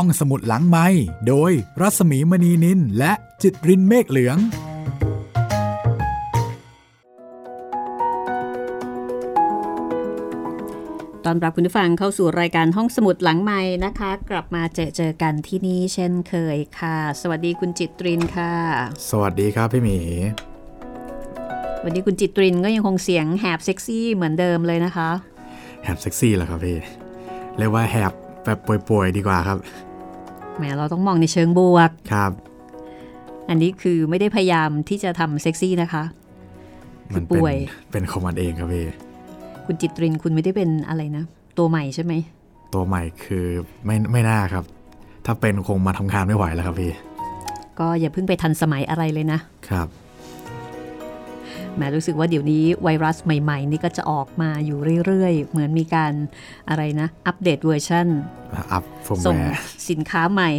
ห้องสมุดหลังไม้โดยรัสมีมณีนินและจิตรินเมฆเหลือง ตอนรับคุณผู้ฟังเข้าสู่รายการห้องสมุดหลังไม้นะคะ กลับมาเจอเจอกันที่นี่เช่นเคยค่ะ สวัสดีคุณจิตรินค่ะ สวัสดีครับพี่หมีวันนี้คุณจิตรินก็ยังคงเสียงแหบเซ็กซี่เหมือนเดิมเลยนะคะแฮบเซ็กซี่เหรอครับพี่ เรียกว่าแฮบแบบป่วยๆดีกว่าครับ แหมเราต้องมองในเชิงบวกครับ อันนี้คือไม่ได้พยายามที่จะทำเซ็กซี่นะคะมันป่เป็นวยเป็นของมันเองครับพี่คุณจิตรินคุณไม่ได้เป็นอะไรนะ ตัวใหม่ใช่ไหม ตัวใหม่คือไม่ไม่น่าครับ ถ้าเป็นคงมาทำงานไม่ไหวแล้วครับพี่ ก็อย่าเพิ่งไปทันสมัยอะไรเลยนะครับ แหมรู้สึกว่าเดี๋ยวนี้ไวรัสใหม่ๆ นี่ก็จะออกมาอยู่เรื่อยๆ เหมือนมีการอะไรนะ update versionอัพฟมส่งแวร์สินค้าใหม่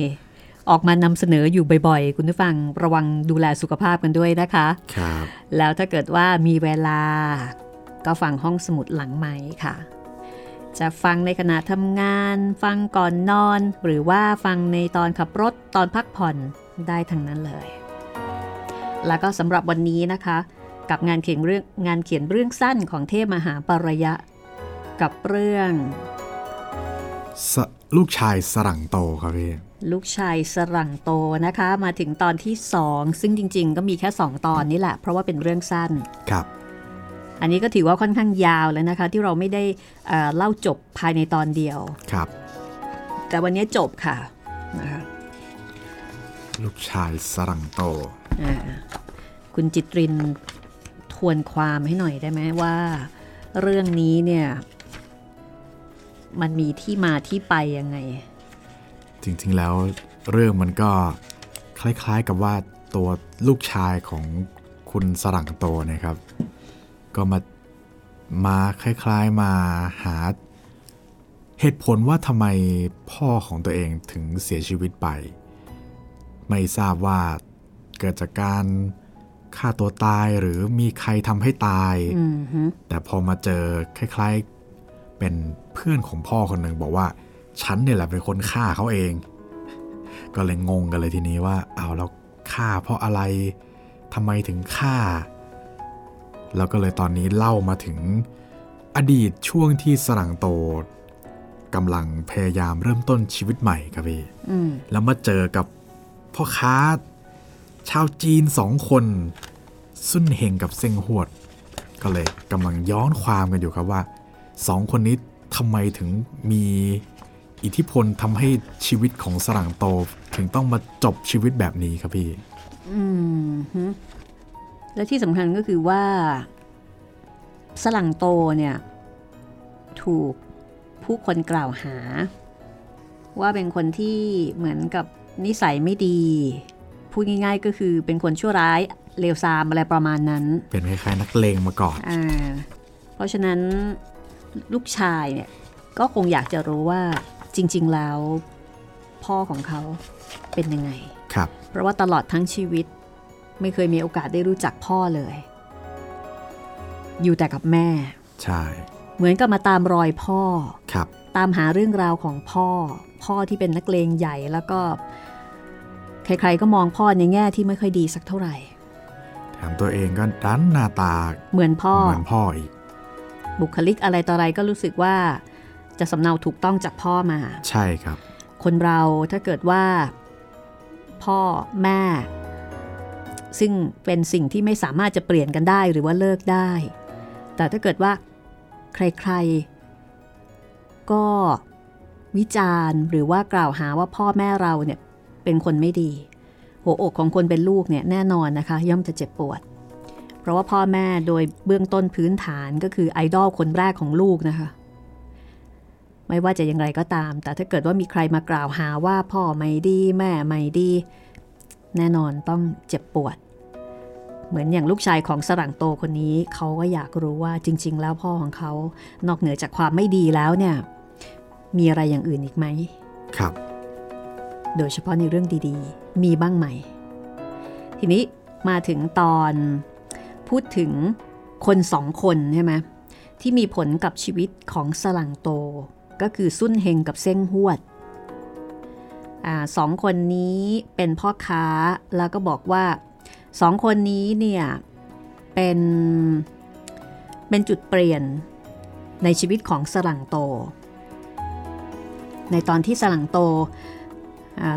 ออกมานำเสนออยู่บ่อยๆ คุณผู้ฟังระวังดูแลสุขภาพกันด้วยนะคะครับแล้วถ้าเกิดว่ามีเวลา ก็ฟังห้องสมุดหลังใหม่ค่ะ จะฟังในขณะทำงาน ฟังก่อนนอน หรือว่าฟังในตอนขับรถตอนพักผ่อนได้ทั้งนั้นเลย แล้วก็สำหรับวันนี้นะคะ กับงานเขียนเรื่องงานเขียนเรื่องสั้นของเทพมหาปรยะ กับเรื่องสลูกชายสรังโตครับพี่ลูกชายสรังโตนะคะ มาถึงตอนที่2ซึ่งจริง ๆ ก็มีแค่2ตอนนี่แหละ เพราะว่าเป็นเรื่องสั้นครับ อันนี้ก็ถือว่าค่อนข้างยาวแล้วนะคะ ที่เราไม่ได้เอ่อเล่าจบภายในตอนเดียวครับ แต่วันนี้จบค่ะนะคะลูกชายสรังโตอ่าคุณจิตริน ทวนความให้หน่อยได้ไหมว่า เรื่องนี้เนี่ย มันมีที่มาที่ไปยังไง จริงๆแล้วเรื่องมันก็คล้ายๆกับว่าตัวลูกชายของคุณสรังโตนะครับ ก็มามาคล้ายๆมาหาเหตุผลว่าทำไมพ่อของตัวเองถึงเสียชีวิตไป ไม่ทราบว่าเกิดจากการ ฆ่าตัวตายหรือมีใครทำให้ตายอืมฮึแต่พอมาเจอคล้าย ๆ เป็นเพื่อนของพ่อคนหนึ่งบอกว่า ฉันเนี่ยแหละเป็นคนฆ่าเขาเอง ก็เลยงงกันเลยทีนี้ว่า เอาแล้วฆ่าเพราะอะไรทำไมถึงฆ่า แล้วก็เลยตอนนี้เล่ามาถึงอดีตช่วงที่สรังโตกำลังพยายามเริ่มต้นชีวิตใหม่ครับพี่อืมแล้วมาเจอกับพ่อค้า ชาวจีนสองคนซุ่นเฮงกับเซิงหวด ก็เลยกำลังย้อนความกันอยู่ครับว่าสองคนนี้ทำไมถึงมีอิทธิพลทำให้ชีวิตของสรังโตถึงต้องมาจบชีวิตแบบนี้ครับพี่ อืมและที่สำคัญก็คือว่าสลังโตเนี่ย ถูกผู้คนกล่าวหา ว่าเป็นคนที่เหมือนกับนิสัยไม่ดี พูดง่าย ๆ ก็คือเป็นคนชั่วร้ายเลวทรามอะไรประมาณนั้น เป็นคล้ายๆนักเลงมาก่อนอ่าเพราะฉะนั้นลูกชายเนี่ยก็คงอยากจะรู้ว่าจริง ๆ แล้ว พ่อของเขาเป็นยังไง ครับ เพราะว่าตลอดทั้งชีวิต ไม่เคยมีโอกาสได้รู้จักพ่อเลย อยู่แต่กับแม่ ใช่ เหมือนกับมาตามรอยพ่อ ครับ ตามหาเรื่องราวของพ่อ พ่อที่เป็นนักเลงใหญ่แล้วก็ ใครๆก็มองพ่อในแง่ที่ไม่ค่อยดีสักเท่าไหร่แถมตัวเองก็ดันหน้าตา เหมือนพ่อเหมือนพ่ออีก บุคลิกอะไรต่ออะไรก็รู้สึกว่า จะสำเนาถูกต้องจากพ่อมา ใช่ครับ คนเราถ้าเกิดว่า พ่อแม่ ซึ่งเป็นสิ่งที่ไม่สามารถจะเปลี่ยนกันได้หรือว่าเลิกได้ แต่ถ้าเกิดว่า ใครๆ ก็วิจารณ์หรือว่ากล่าวหาว่าพ่อแม่เราเนี่ย เป็นคนไม่ดี หัวอกของคนเป็นลูกเนี่ยแน่นอนนะคะ ย่อมจะเจ็บปวด เพราะว่าพ่อแม่โดยเบื้องต้นพื้นฐานก็คือไอดอลคนแรกของลูกนะคะ ไม่ว่าจะอย่างไรก็ตาม แต่ถ้าเกิดว่ามีใครมากล่าวหาว่าพ่อไม่ดีแม่ไม่ดี แน่นอนต้องเจ็บปวดเหมือนอย่างลูกชายของสรังโตคนนี้เขาก็อยากรู้ว่าจริง ๆ แล้วพ่อของเขานอกเหนือจากความไม่ดีแล้วเนี่ย มีอะไรอย่างอื่นอีกไหมครับ โดยเฉพาะในเรื่องดีๆ มีบ้างไหม ทีนี้มาถึงตอนพูดถึงคนสองคนใช่ไหมที่มีผลกับชีวิตของสลังโต ก็คือซุ่นเฮงกับเซ้งหวดอสองคนนี้เป็นพ่อค้าแล้วก็บอกว่าสองคนนี้เนี่ยเป็นเป็นจุดเปลี่ยนในชีวิตของสลังโต ในตอนที่สลังโต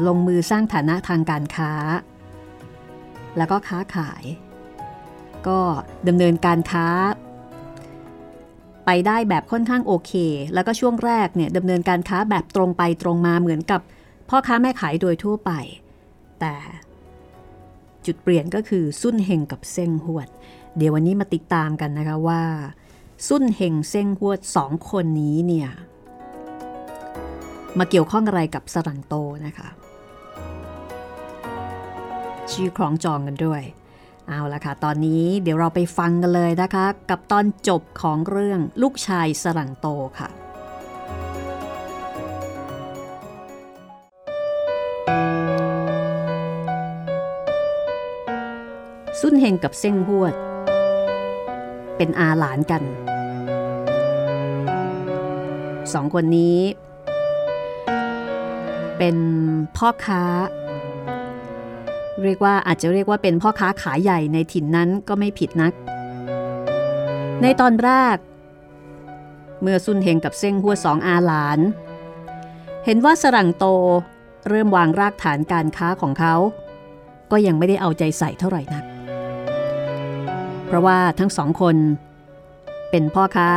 ลงมือสร้างฐานะทางการค้า แล้วก็ค้าขาย ก็ดำเนินการค้า ไปได้แบบค่อนข้างโอเค แล้วก็ช่วงแรกเนี่ยดำเนินการค้าแบบตรงไปตรงมาเหมือนกับพ่อค้าแม่ขายโดยทั่วไป แต่จุดเปลี่ยนก็คือสุ้นเฮงกับเซ็งหวด เดี๋ยววันนี้มาติดตามกันนะคะว่าสุ้นเฮงเซ็งหวดสองคนนี้เนี่ย มาเกี่ยวข้องอะไรกับสรังโตนะคะ ชื่อคล้องจองกันด้วย เอาละค่ะ ตอนนี้เดี๋ยวเราไปฟังกันเลยนะคะ กับตอนจบของเรื่องลูกชายสรังโตค่ะสุนเฮงกับเซ้งหวด เป็นอาหลานกัน สองคนนี้ เป็นพ่อค้า เรียกว่าอาจจะเรียกว่าเป็นพ่อค้าขายใหญ่ในถิ่นนั้นก็ไม่ผิดนัก ในตอนแรก เมื่อซุนเฮงกับเซ้งหัวสองอาหลาน เห็นว่าสรังโตเริ่มวางรากฐานการค้าของเขา ก็ยังไม่ได้เอาใจใส่เท่าไหร่นัก เพราะว่าทั้งสองคน เป็นพ่อค้า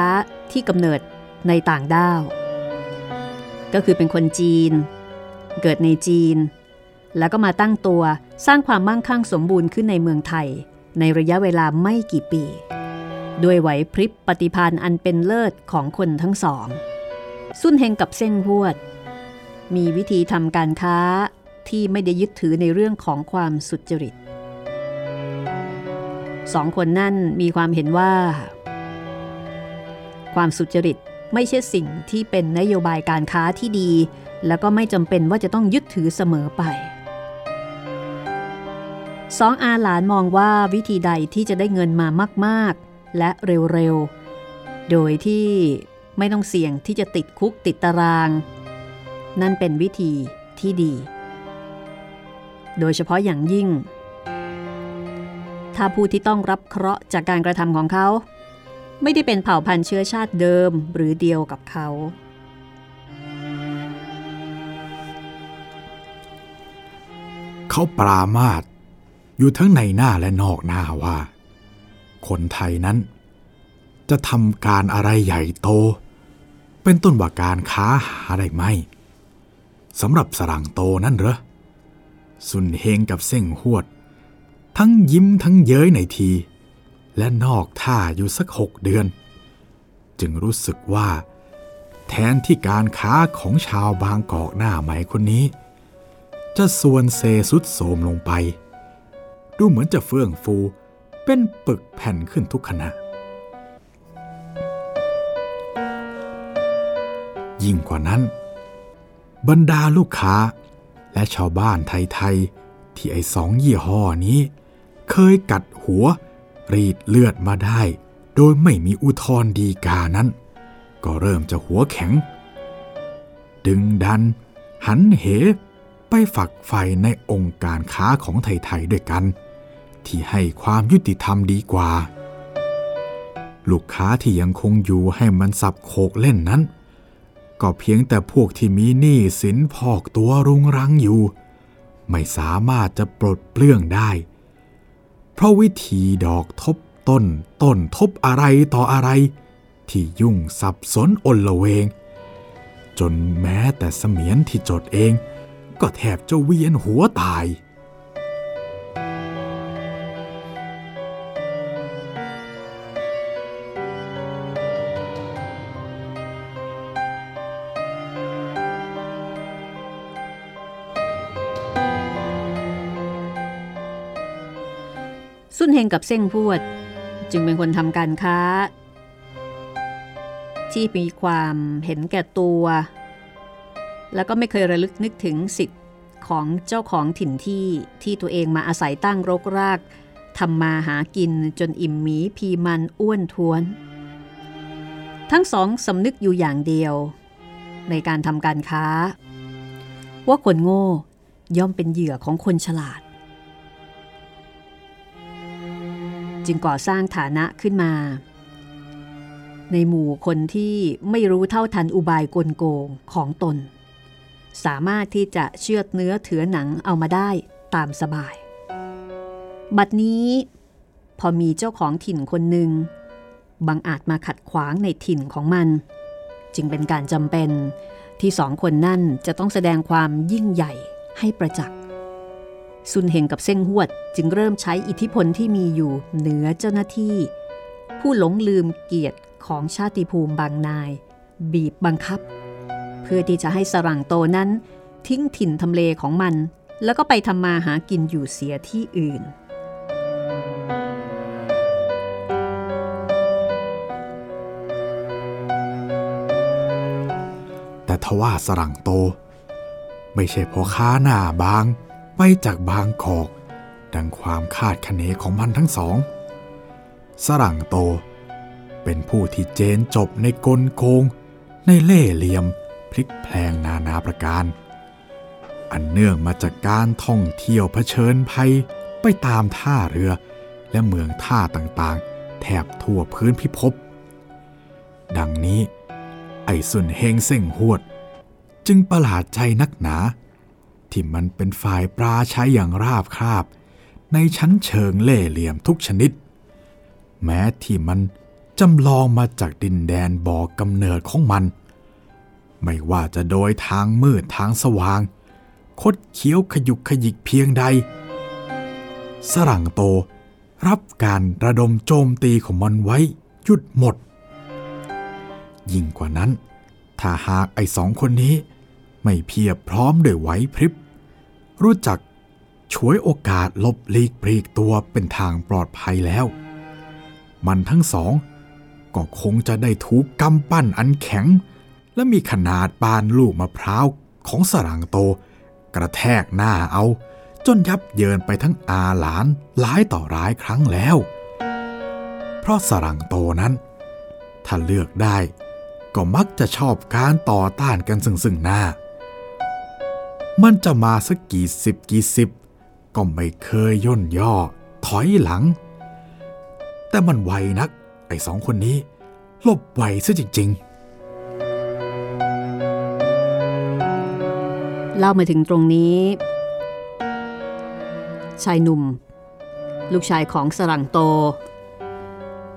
ที่กำเนิดในต่างด้าว ก็คือเป็นคนจีน เกิดในจีน แล้วก็มาตั้งตัวสร้างความมั่งคั่งสมบูรณ์ขึ้นในเมืองไทย ในระยะเวลาไม่กี่ปี ด้วยไหวพริบปฏิพานอันเป็นเลิศของคนทั้งสอง สุนเฮงกับเส้นหวด มีวิธีทำการค้าที่ไม่ได้ยึดถือในเรื่องของความสุจริตสองคนนั่นมีความเห็นว่า ความสุจริตไม่ใช่สิ่งที่เป็นนโยบายการค้าที่ดี แล้วก็ไม่จำเป็นว่าจะต้องยึดถือเสมอไปสองอาหลานมองว่าวิธีใดที่จะได้เงินมามากๆ และเร็วๆ โดยที่ไม่ต้องเสี่ยงที่จะติดคุกติดตาราง นั่นเป็นวิธีที่ดี โดยเฉพาะอย่างยิ่ง ถ้าผู้ที่ต้องรับเคราะห์จากการกระทำของเขา ไม่ได้เป็นเผ่าพันธุ์เชื้อชาติเดิมหรือเดียวกับเขา เขาปรามาทอยู่ทั้งในหน้าและนอกหน้าว่า คนไทยนั้น จะทำการอะไรใหญ่โต เป็นต้นว่าการค้าหาได้ไหมสำหรับสรังโตนั่นเหรอสุนเฮงกับเส้งหวด ทั้งยิ้มทั้งเย้ยในที และนอกท่าอยู่สักหกเดือน จึงรู้สึกว่า แทนที่การค้าของชาวบางกอกหน้าใหม่คนนี้ จะส่วนเซสุดโสมลงไป ดูเหมือนจะเฟื่องฟูเป็นปึกแผ่นขึ้นทุกขณะ ยิ่งกว่านั้น บรรดาลูกค้าและชาวบ้านไทยๆ ที่ไอ้สองยี่ห้อนี้ เคยกัดหัว รีดเลือดมาได้ โดยไม่มีอุทธรดีกานั้น ก็เริ่มจะหัวแข็ง ดึงดัน หันเห ไปฝักใฝ่ในองค์การค้าของไทยๆด้วยกัน ที่ให้ความยุติธรรมดีกว่า ลูกค้าที่ยังคงอยู่ให้มันสับโขกเล่นนั้น ก็เพียงแต่พวกที่มีหนี้สินพอกตัวรุงรังอยู่ ไม่สามารถจะปลดเปลื้องได้ เพราะวิธีดอกทบต้นต้นทบอะไรต่ออะไร ที่ยุ่งสับสนอนละเวง จนแม้แต่เสมียนที่จดเอง ก็แทบจะเวียนหัวตาย สุนเฮงกับเส้งพวดจึงเป็นคนทำการค้า ที่มีความเห็นแก่ตัว แล้วก็ไม่เคยระลึกนึกถึงสิทธิ์ของเจ้าของถิ่นที่ที่ตัวเองมาอาศัยตั้งรกรากทำมาหากินจนอิ่มหมีพีมันอ้วนท้วน ทั้งสองสำนึกอยู่อย่างเดียว ในการทำการค้า ว่าคนโง่ย่อมเป็นเหยื่อของคนฉลาด จึงก่อสร้างฐานะขึ้นมา ในหมู่คนที่ไม่รู้เท่าทันอุบายกลโกงของตน สามารถที่จะเชือดเนื้อเถือหนังเอามาได้ตามสบาย บัดนี้พอมีเจ้าของถิ่นคนหนึ่งบังอาจมาขัดขวางในถิ่นของมัน จึงเป็นการจำเป็นที่สองคนนั่นจะต้องแสดงความยิ่งใหญ่ให้ประจักษ์ซุนเฮงกับเส้งหวดจึงเริ่มใช้อิทธิพลที่มีอยู่เหนือเจ้าหน้าที่ ผู้หลงลืมเกียรติของชาติภูมิบางนาย บีบบังคับ เพื่อที่จะให้สรังโตนั้น ทิ้งถิ่นทำเลของมัน แล้วก็ไปทำมาหากินอยู่เสียที่อื่น แต่ทว่าสรังโต ไม่ใช่พอค้าหน้าบาง ไปจากบางกอกดังความคาดคะเนของมันทั้งสอง สรังโตเป็นผู้ที่เจนจบในกลโกง ในเล่เหลี่ยม พลิกแพลงนานาประการ อันเนื่องมาจากการท่องเที่ยวเผชิญภัยไปตามท่าเรือ และเมืองท่าต่างๆ แทบทั่วพื้นพิภพ ดังนี้ ไอ้สุนเฮงเส้งหวด จึงประหลาดใจนักหนา ที่มันเป็นฝ่ายปราใช้อย่างราบคาบ ในชั้นเชิงเล่เหลี่ยมทุกชนิด แม้ที่มันจำลองมาจากดินแดนบ่อกำเนิดของมัน ไม่ว่าจะโดยทางมืดทางสว่าง คดเคี้ยวขยุกขยิกเพียงใด สรังโตรับการระดมโจมตีของมันไว้หยุดหมด ยิ่งกว่านั้น ถ้าหากไอ้สองคนนี้ไม่เพียบพร้อมด้วยไหวพริบ รู้จักฉวยโอกาสหลบลีกปลีกตัวเป็นทางปลอดภัยแล้ว มันทั้งสองก็คงจะได้ถูกกำปั้นอันแข็ง และมีขนาดปานลูกมะพร้าวของสรังโต กระแทกหน้าเอา จนยับเยินไปทั้งอาหลานหลายต่อหลายครั้งแล้ว เพราะสรังโตนั้น ถ้าเลือกได้ก็มักจะชอบการต่อต้านกันซึ่งซึ่งหน้า มันจะมาสักกี่สิบกี่สิบ ก็ไม่เคยย่นย่อ ถอยหลัง แต่มันไวนัก ไอ้สองคนนี้ ลบไวซะจริง เล่ามาถึงตรงนี้ ชายหนุ่ม ลูกชายของสรังโต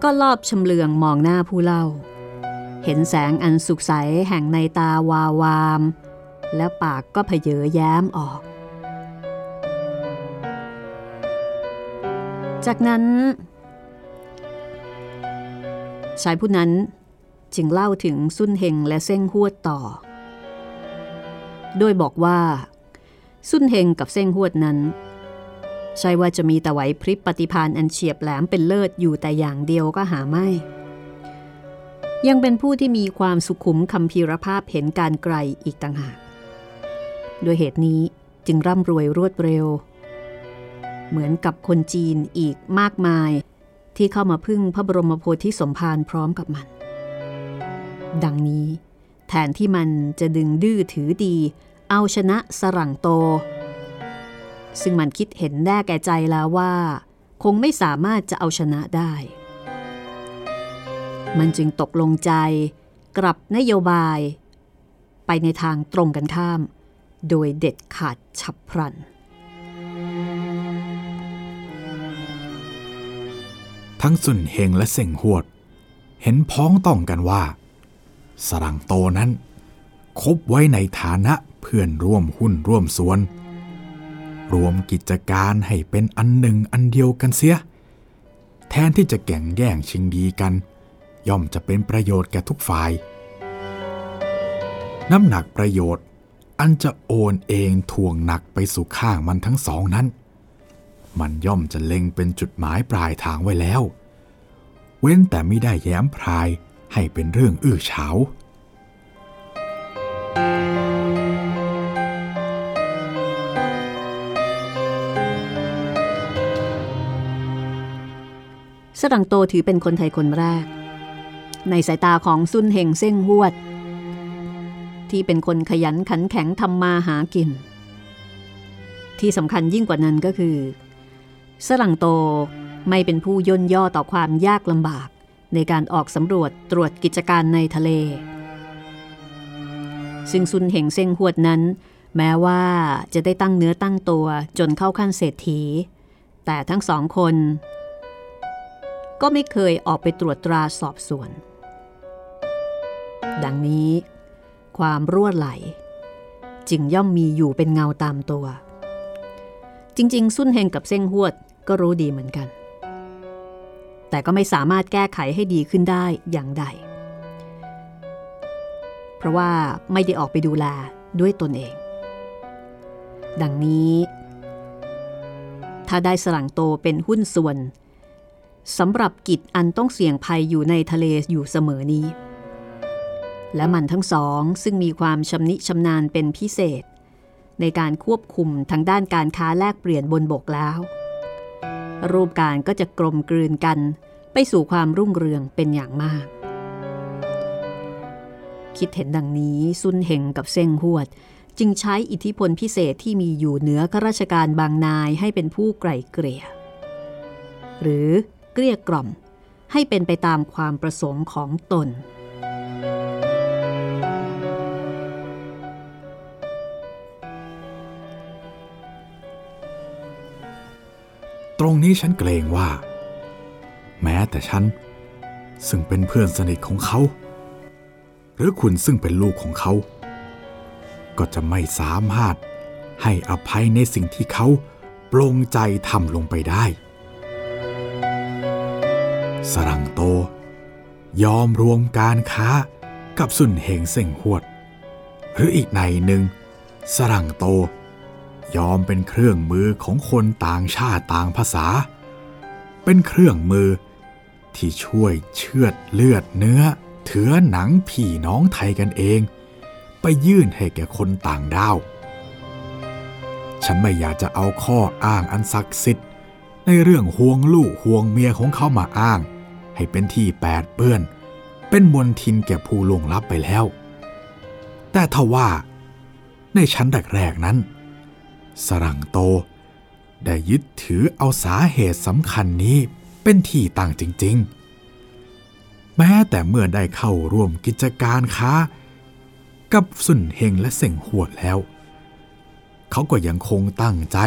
ก็ลอบชำเลืองมองหน้าผู้เล่า เห็นแสงอันสุขใสแห่งในตาวาวาม และปากก็เพเยอแย้มออก จากนั้น ชายผู้นั้นจึงเล่าถึงสุนเฮงและเส้งหวดต่อ โดยบอกว่า สุนเฮงกับเส้งหวดนั้น ใช่ว่าจะมีแต่ไหวพริบปฏิพานอันเฉียบแหลมเป็นเลิศอยู่แต่อย่างเดียวก็หาไม่ ยังเป็นผู้ที่มีความสุขุมคำพีรภาพเห็นการไกลอีกต่างหากด้วยเหตุนี้จึงร่ำรวยรวดเร็ว เหมือนกับคนจีนอีกมากมาย ที่เข้ามาพึ่งพระบรมโพธิสมภารพร้อมกับมัน ดังนี้แทนที่มันจะดึงดื้อถือดี เอาชนะสรังโต ซึ่งมันคิดเห็นแน่แก่ใจแล้วว่า คงไม่สามารถจะเอาชนะได้ มันจึงตกลงใจกลับนโยบาย ไปในทางตรงกันข้าม โดยเด็ดขาดฉับพลัน ทั้งสุนเฮงและเส่งหวด เห็นพ้องต้องกันว่า สรังโตนั้นคบไว้ในฐานะ เพื่อนร่วมหุ้นร่วมส่วน รวมกิจการให้เป็นอันหนึ่งอันเดียวกันเสีย แทนที่จะแก่งแย่งชิงดีกัน ย่อมจะเป็นประโยชน์แก่ทุกฝ่าย น้ำหนักประโยชน์อันจะโอนเองทวงหนักไปสู่ข้างมันทั้งสองนั้น มันย่อมจะเล็งเป็นจุดหมายปลายทางไว้แล้ว เว้นแต่ไม่ได้แย้มพรายให้เป็นเรื่องอื้อเฉา สรังโตถือเป็นคนไทยคนแรก ในสายตาของซุนเฮงเส้งหวด ที่เป็นคนขยันขันแข็งทำมาหากิน ที่สำคัญยิ่งกว่านั้นก็คือสลังโตไม่เป็นผู้ย่นย่อต่อความยากลำบากในการออกสำรวจตรวจกิจการในทะเล ซึ่งซุนเหงเซงหวดนั้น แม้ว่าจะได้ตั้งเนื้อตั้งตัวจนเข้าขั้นเศรษฐี แต่ทั้งสองคน ก็ไม่เคยออกไปตรวจตราสอบสวน ดังนี้ ความรั่วไหล จึงย่อมมีอยู่เป็นเงาตามตัว จริง ๆ สุนเฮงกับเซ้งหวดก็รู้ดีเหมือนกัน แต่ก็ไม่สามารถแก้ไขให้ดีขึ้นได้อย่างใด เพราะว่าไม่ได้ออกไปดูแลด้วยตนเอง ดังนี้ ถ้าได้สลังโตเป็นหุ้นส่วน สำหรับกิจอันต้องเสี่ยงภัยอยู่ในทะเลอยู่เสมอนี้ และมันทั้งสองซึ่งมีความชำนิชำนาญเป็นพิเศษ ในการควบคุมทางด้านการค้าแลกเปลี่ยนบนบกแล้ว รูปการก็จะกลมกลืนกันไปสู่ความรุ่งเรืองเป็นอย่างมาก คิดเห็นดังนี้ซุนเฮงกับเซงหวด จึงใช้อิทธิพลพิเศษที่มีอยู่เหนือข้าราชการบางนายให้เป็นผู้ไกล่เกลี่ย หรือ เกลี้ยกล่อม ให้เป็นไปตามความประสงค์ของตน ตรงนี้ฉันเกรงว่า แม้แต่ฉัน ซึ่งเป็นเพื่อนสนิทของเขา หรือคุณซึ่งเป็นลูกของเขา ก็จะไม่สามารถให้อภัยในสิ่งที่เขาปลงใจทำลงไปได้ สรังโต ยอมรวมการค้ากับสุนเหงเส่งหวด หรืออีกในหนึ่ง สรังโต ยอมเป็นเครื่องมือของคนต่างชาติต่างภาษา เป็นเครื่องมือที่ช่วยเชือดเลือดเนื้อ เถือหนังพี่น้องไทยกันเอง ไปยื่นให้แก่คนต่างด้าว ฉันไม่อยากจะเอาข้ออ้างอันศักดิ์สิทธิ์ในเรื่องห่วงลูกห่วงเมียของเขามาอ้าง ให้เป็นที่แปดเปื้อน เป็นมนทินแก่ผู้ล่วงลับไปแล้ว แต่ทว่าในชั้นแรกๆนั้น สรังโต ได้ยึดถือเอาสาเหตุสำคัญนี้เป็นที่ตั้งจริง ๆ แม้แต่เมื่อได้เข้าร่วมกิจการค้า กับสุนเฮงและเส่งหวดแล้ว เขาก็ยังคงตั้งใจ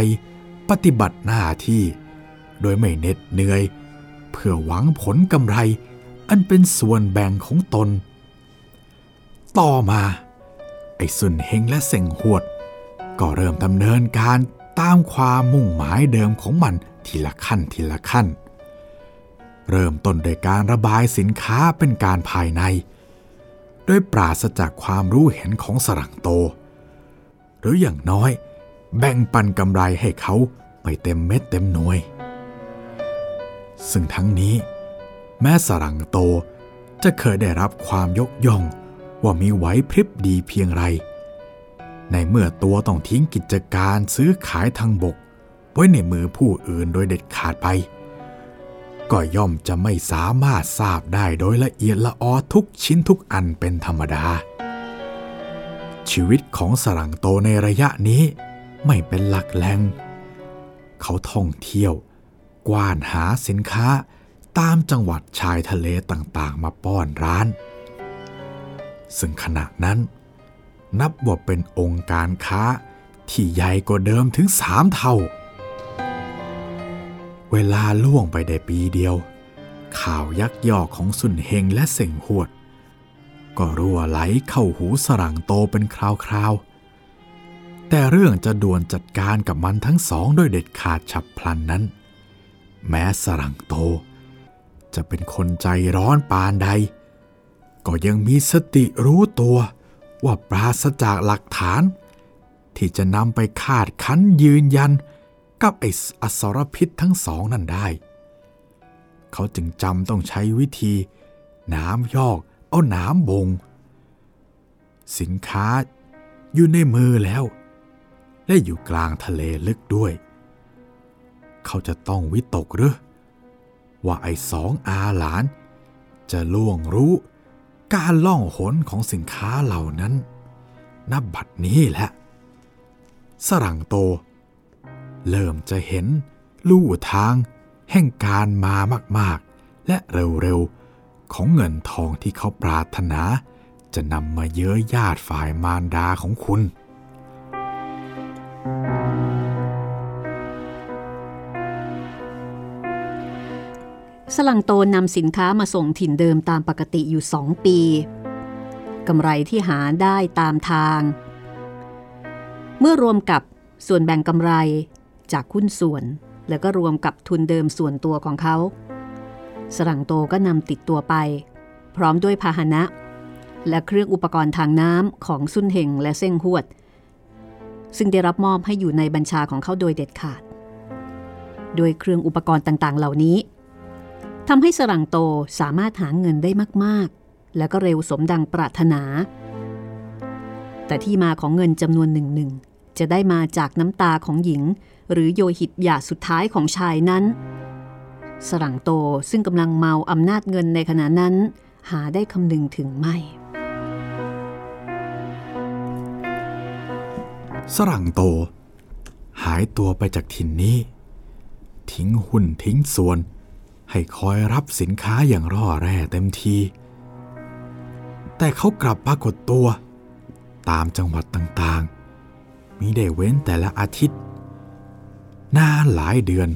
ปฏิบัติหน้าที่ โดยไม่เหน็ดเหนื่อย เพื่อหวังผลกำไร อันเป็นส่วนแบ่งของตน ต่อมา ไอ้สุนเฮงและเส่งหวด ก็เริ่มดำเนินการตามความมุ่งหมายเดิมของมันทีละขั้นทีละขั้น เริ่มต้นโดยการระบายสินค้าเป็นการภายใน โดยปราศจากความรู้เห็นของสรังโต หรืออย่างน้อยแบ่งปันกำไรให้เขาไปเต็มเม็ดเต็มหน่วย ซึ่งทั้งนี้ แม้สรังโตจะเคยได้รับความยกย่องว่ามีไหวพริบดีเพียงไร ในเมื่อตัวต้องทิ้งกิจการซื้อขายทางบก ไว้ในมือผู้อื่นโดยเด็ดขาดไป ก็ย่อมจะไม่สามารถทราบได้โดยละเอียดละออทุกชิ้นทุกอันเป็นธรรมดา ชีวิตของสรังโตในระยะนี้ไม่เป็นหลักแหล่งเขาท่องเที่ยว กว้านหาสินค้าตามจังหวัดชายทะเลต่างๆ มาป้อนร้าน ซึ่งขณะนั้น นับว่าเป็นองค์การค้าที่ใหญ่กว่าเดิมถึงสามเท่า เวลาล่วงไปได้ปีเดียว ข่าวยักยอกของสุนเฮงและเส่งหวด ก็รั่วไหลเข้าหูสรังโตเป็นคราวๆ แต่เรื่องจะด่วนจัดการกับมันทั้งสองด้วยเด็ดขาดฉับพลันนั้น แม้สรังโต จะเป็นคนใจร้อนปานใด ก็ยังมีสติรู้ตัวว่าปราศจากหลักฐาน ที่จะนำไปคาดคั้นยืนยัน กับไอ้อสรพิษทั้งสองนั่นได้ เขาจึงจำต้องใช้วิธี น้ำยอกเอาน้ำบง สินค้าอยู่ในมือแล้ว และอยู่กลางทะเลลึกด้วย เขาจะต้องวิตกหรือว่าไอ้สองอาหลาน จะล่วงรู้การล่องหนของสินค้าเหล่านั้น นับบัดนี้แหละ สรังโต เริ่มจะเห็นลู่ทาง แห่งการมามากๆ และเร็วๆ ของเงินทองที่เขาปรารถนา จะนำมาเย้ยญาติฝ่ายมารดาของคุณ สลังโตนำสินค้ามาส่งถิ่นเดิมตามปกติอยู่สองปีกำไรที่หาได้ตามทาง เมื่อรวมกับส่วนแบ่งกำไรจากหุ้นส่วน แล้วก็รวมกับทุนเดิมส่วนตัวของเขา สลังโตก็นำติดตัวไป พร้อมด้วยพาหนะ และเครื่องอุปกรณ์ทางน้ำของซุนเฮงและเส้งหวด ซึ่งได้รับมอบให้อยู่ในบัญชาของเขาโดยเด็ดขาด โดยเครื่องอุปกรณ์ต่างๆ เหล่านี้ ทำให้สรังโตสามารถหาเงินได้มากๆ แล้วก็เร็วสมดังปรารถนา แต่ที่มาของเงินจำนวนหนึ่งหนึ่งจะได้มาจากน้ำตาของหญิง หรือโยหิตหยาสุดท้ายของชายนั้น สรังโตซึ่งกำลังเมาอำนาจเงินในขณะนั้น หาได้คำนึงถึงไม่ สรังโต หายตัวไปจากถิ่นนี้ ทิ้งหุ่นทิ้งส่วน ให้คอยรับสินค้าอย่างร่อแร่เต็มที แต่เขากลับปรากฏตัว ตามจังหวัดต่างๆ มีได้เว้นแต่ละอาทิตย์ นานหลายเดือน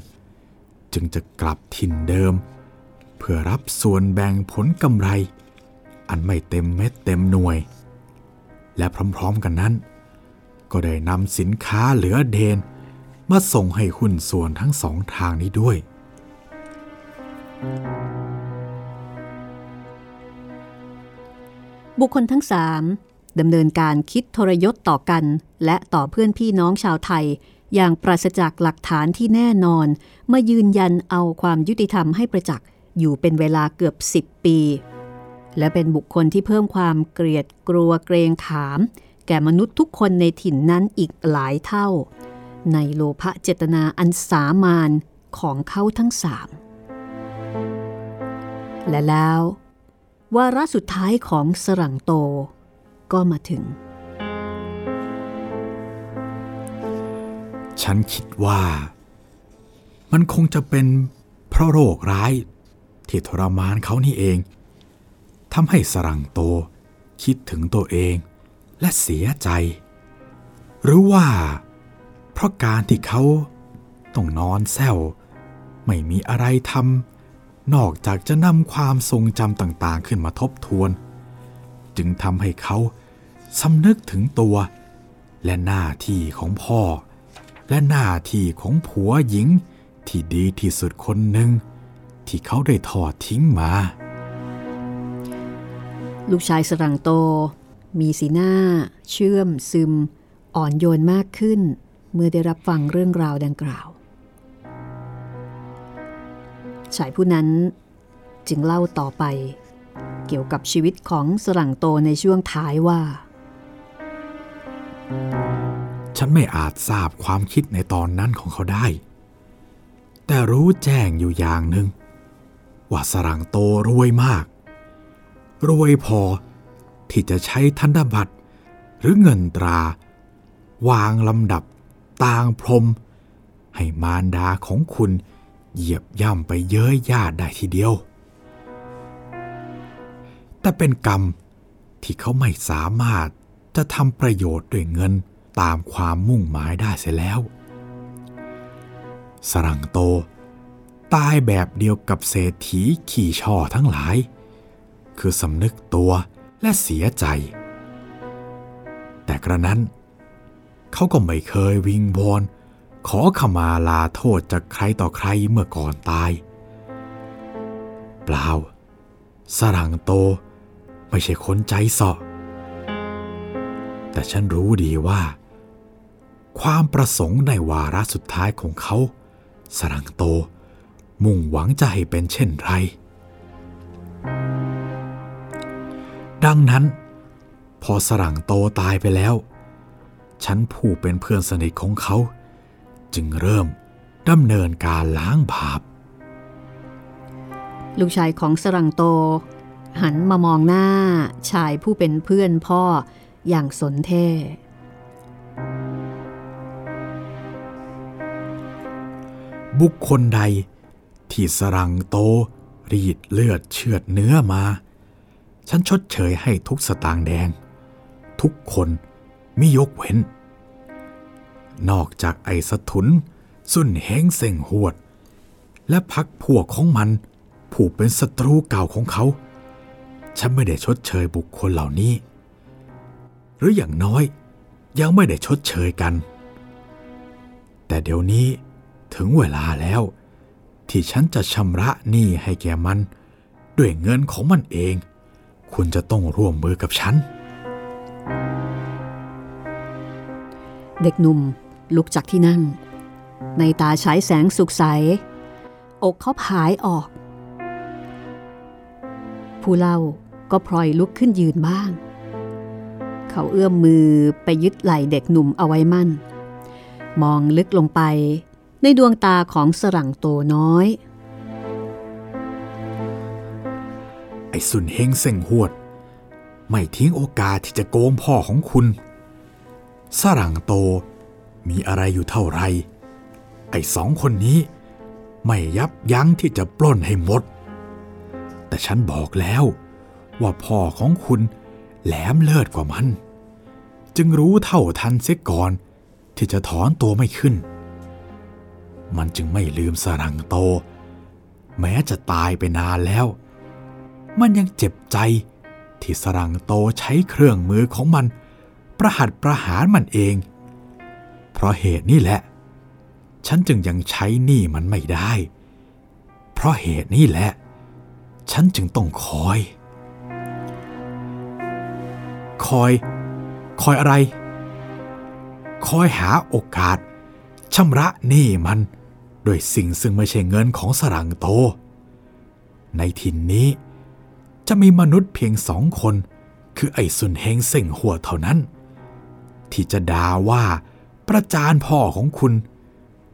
จึงจะกลับถิ่นเดิม เพื่อรับส่วนแบ่งผลกำไร อันไม่เต็มเม็ดเต็มหน่วย และพร้อมๆกันนั้น ก็ได้นำสินค้าเหลือเดนมาส่งให้หุ้นส่วนทั้งสองทางนี้ด้วย บุคคลทั้งสามดำเนินการคิดทรยศต่อกัน และต่อเพื่อนพี่น้องชาวไทย อย่างปราศจากหลักฐานที่แน่นอนมื่อยืนยันเอาความยุติธรรมให้ประจักษ์อยู่เป็นเวลาเกือบสิบปี และเป็นบุคคลที่เพิ่มความเกลียดกลัวเกรงขาม แก่มนุษย์ทุกคนในถิ่นนั้นอีกหลายเท่า ในโลภะเจตนาอันสามานของเขาทั้งสาม และแล้ววาระสุดท้ายของสรังโตก็มาถึง ฉันคิดว่า มันคงจะเป็นเพราะโรคร้าย ที่ทรมานเขานี่เองทำให้สรังโตคิดถึงตัวเองและเสียใจ หรือว่า เพราะการที่เขาต้องนอนแซวไม่มีอะไรทำ นอกจากจะนำความทรงจำต่างๆขึ้นมาทบทวน จึงทำให้เขาสำนึกถึงตัว และหน้าที่ของพ่อ และหน้าที่ของผัวหญิงที่ดีที่สุดคนหนึ่ง ที่เขาได้ทอดทิ้งมา ลูกชายสรังโต มีสีหน้า เชื่อมซึม อ่อนโยนมากขึ้น เมื่อได้รับฟังเรื่องราวดังกล่าว ชายผู้นั้นจึงเล่าต่อไป เกี่ยวกับชีวิตของสลังโตในช่วงท้ายว่า ฉันไม่อาจทราบความคิดในตอนนั้นของเขาได้ แต่รู้แจ้งอยู่อย่างหนึ่ง ว่าสลังโตรวยมาก รวยพอที่จะใช้ธนบัตรหรือเงินตรา วางลำดับต่างพรม ให้มารดาของคุณเหยียบย่ำไปเย้ยญาติได้ทีเดียว แต่เป็นกรรมที่เขาไม่สามารถจะทำประโยชน์ด้วยเงินตามความมุ่งหมายได้เสียแล้ว สรังโต ตายแบบเดียวกับเศรษฐีขี่ช่อทั้งหลาย คือสำนึกตัวและเสียใจ แต่กระนั้น เขาก็ไม่เคยวิงวอน ขอขมาลาโทษจากใครต่อใครเมื่อก่อนตาย เปล่า สรังโต ไม่ใช่คนใจเสาะแต่ฉันรู้ดีว่า ความประสงค์ในวาระสุดท้ายของเขา สรังโต มุ่งหวังจะให้เป็นเช่นไร ดังนั้น พอสรังโตตายไปแล้ว ฉันผู้เป็นเพื่อนสนิทของเขา จึงเริ่มดำเนินการล้างบาป ลูกชายของสรังโต หันมามองหน้าชายผู้เป็นเพื่อนพ่ออย่างสนเท่บุคคลใดที่สรังโตรีดเลือดเชือดเนื้อมา ฉันชดเชยให้ทุกสตางแดง ทุกคนมิยกเว้น นอกจากไอ้สถุนสุนเฮงเซ็งหวด และพักพวกของมัน ผูกเป็นศัตรูเก่าของเขา ฉันไม่ได้ชดเชยบุคคลเหล่านี้ หรืออย่างน้อยยังไม่ได้ชดเชยกัน แต่เดี๋ยวนี้ถึงเวลาแล้ว ที่ฉันจะชำระหนี้ให้แกมัน ด้วยเงินของมันเอง คุณจะต้องร่วมมือกับฉัน เด็กหนุ่ม ลุกจากที่นั่ง ในตาฉายแสงสุกใส อกเขาผายออก ผู้เล่าก็พลอยลุกขึ้นยืนบ้าง เขาเอื้อมมือไปยึดไหล่เด็กหนุ่มเอาไว้มั่น มองลึกลงไปในดวงตาของสรังโตน้อย ไอ้สุนเฮงเซ็งหวด ไม่ทิ้งโอกาสที่จะโกงพ่อของคุณ สรังโต มีอะไรอยู่เท่าไร ไอ้สองคนนี้ ไม่ยับยั้งที่จะปล้นให้หมด แต่ฉันบอกแล้วว่าพ่อของคุณแหลมเลิศกว่ามัน จึงรู้เท่าทันเสียก่อนที่จะถอนตัวไม่ขึ้น มันจึงไม่ลืมสรังโต แม้จะตายไปนานแล้ว มันยังเจ็บใจที่สรังโตใช้เครื่องมือของมัน ประหัตประหารมันเอง เพราะเหตุนี้แหละ ฉันจึงยังใช้หนี้มันไม่ได้ เพราะเหตุนี้แหละ ฉันจึงต้องคอย คอย คอยอะไร คอยหาโอกาสชำระหนี้มันโดยสิ่งซึ่งไม่ใช่เงินของสรังโต ในถิ่นนี้จะมีมนุษย์เพียงสองคน คือไอ้สุนเฮงเส่งหัวเท่านั้น ที่จะด่าว่า ประจานพ่อของคุณ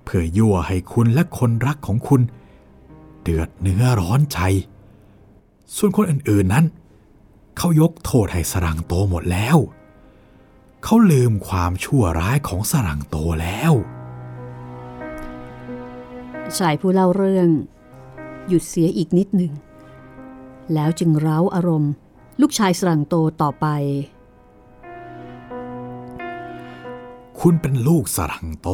เพื่อยั่วให้คุณและคนรักของคุณ เดือดเนื้อร้อนใจ ส่วนคนอื่นๆนั้น เขายกโทษให้สรังโตหมดแล้ว เขาลืมความชั่วร้ายของสรังโตแล้วชายผู้เล่าเรื่อง หยุดเสียอีกนิดหนึ่ง แล้วจึงเร้าอารมณ์ ลูกชายสรังโตต่อไป คุณเป็นลูกสรังโต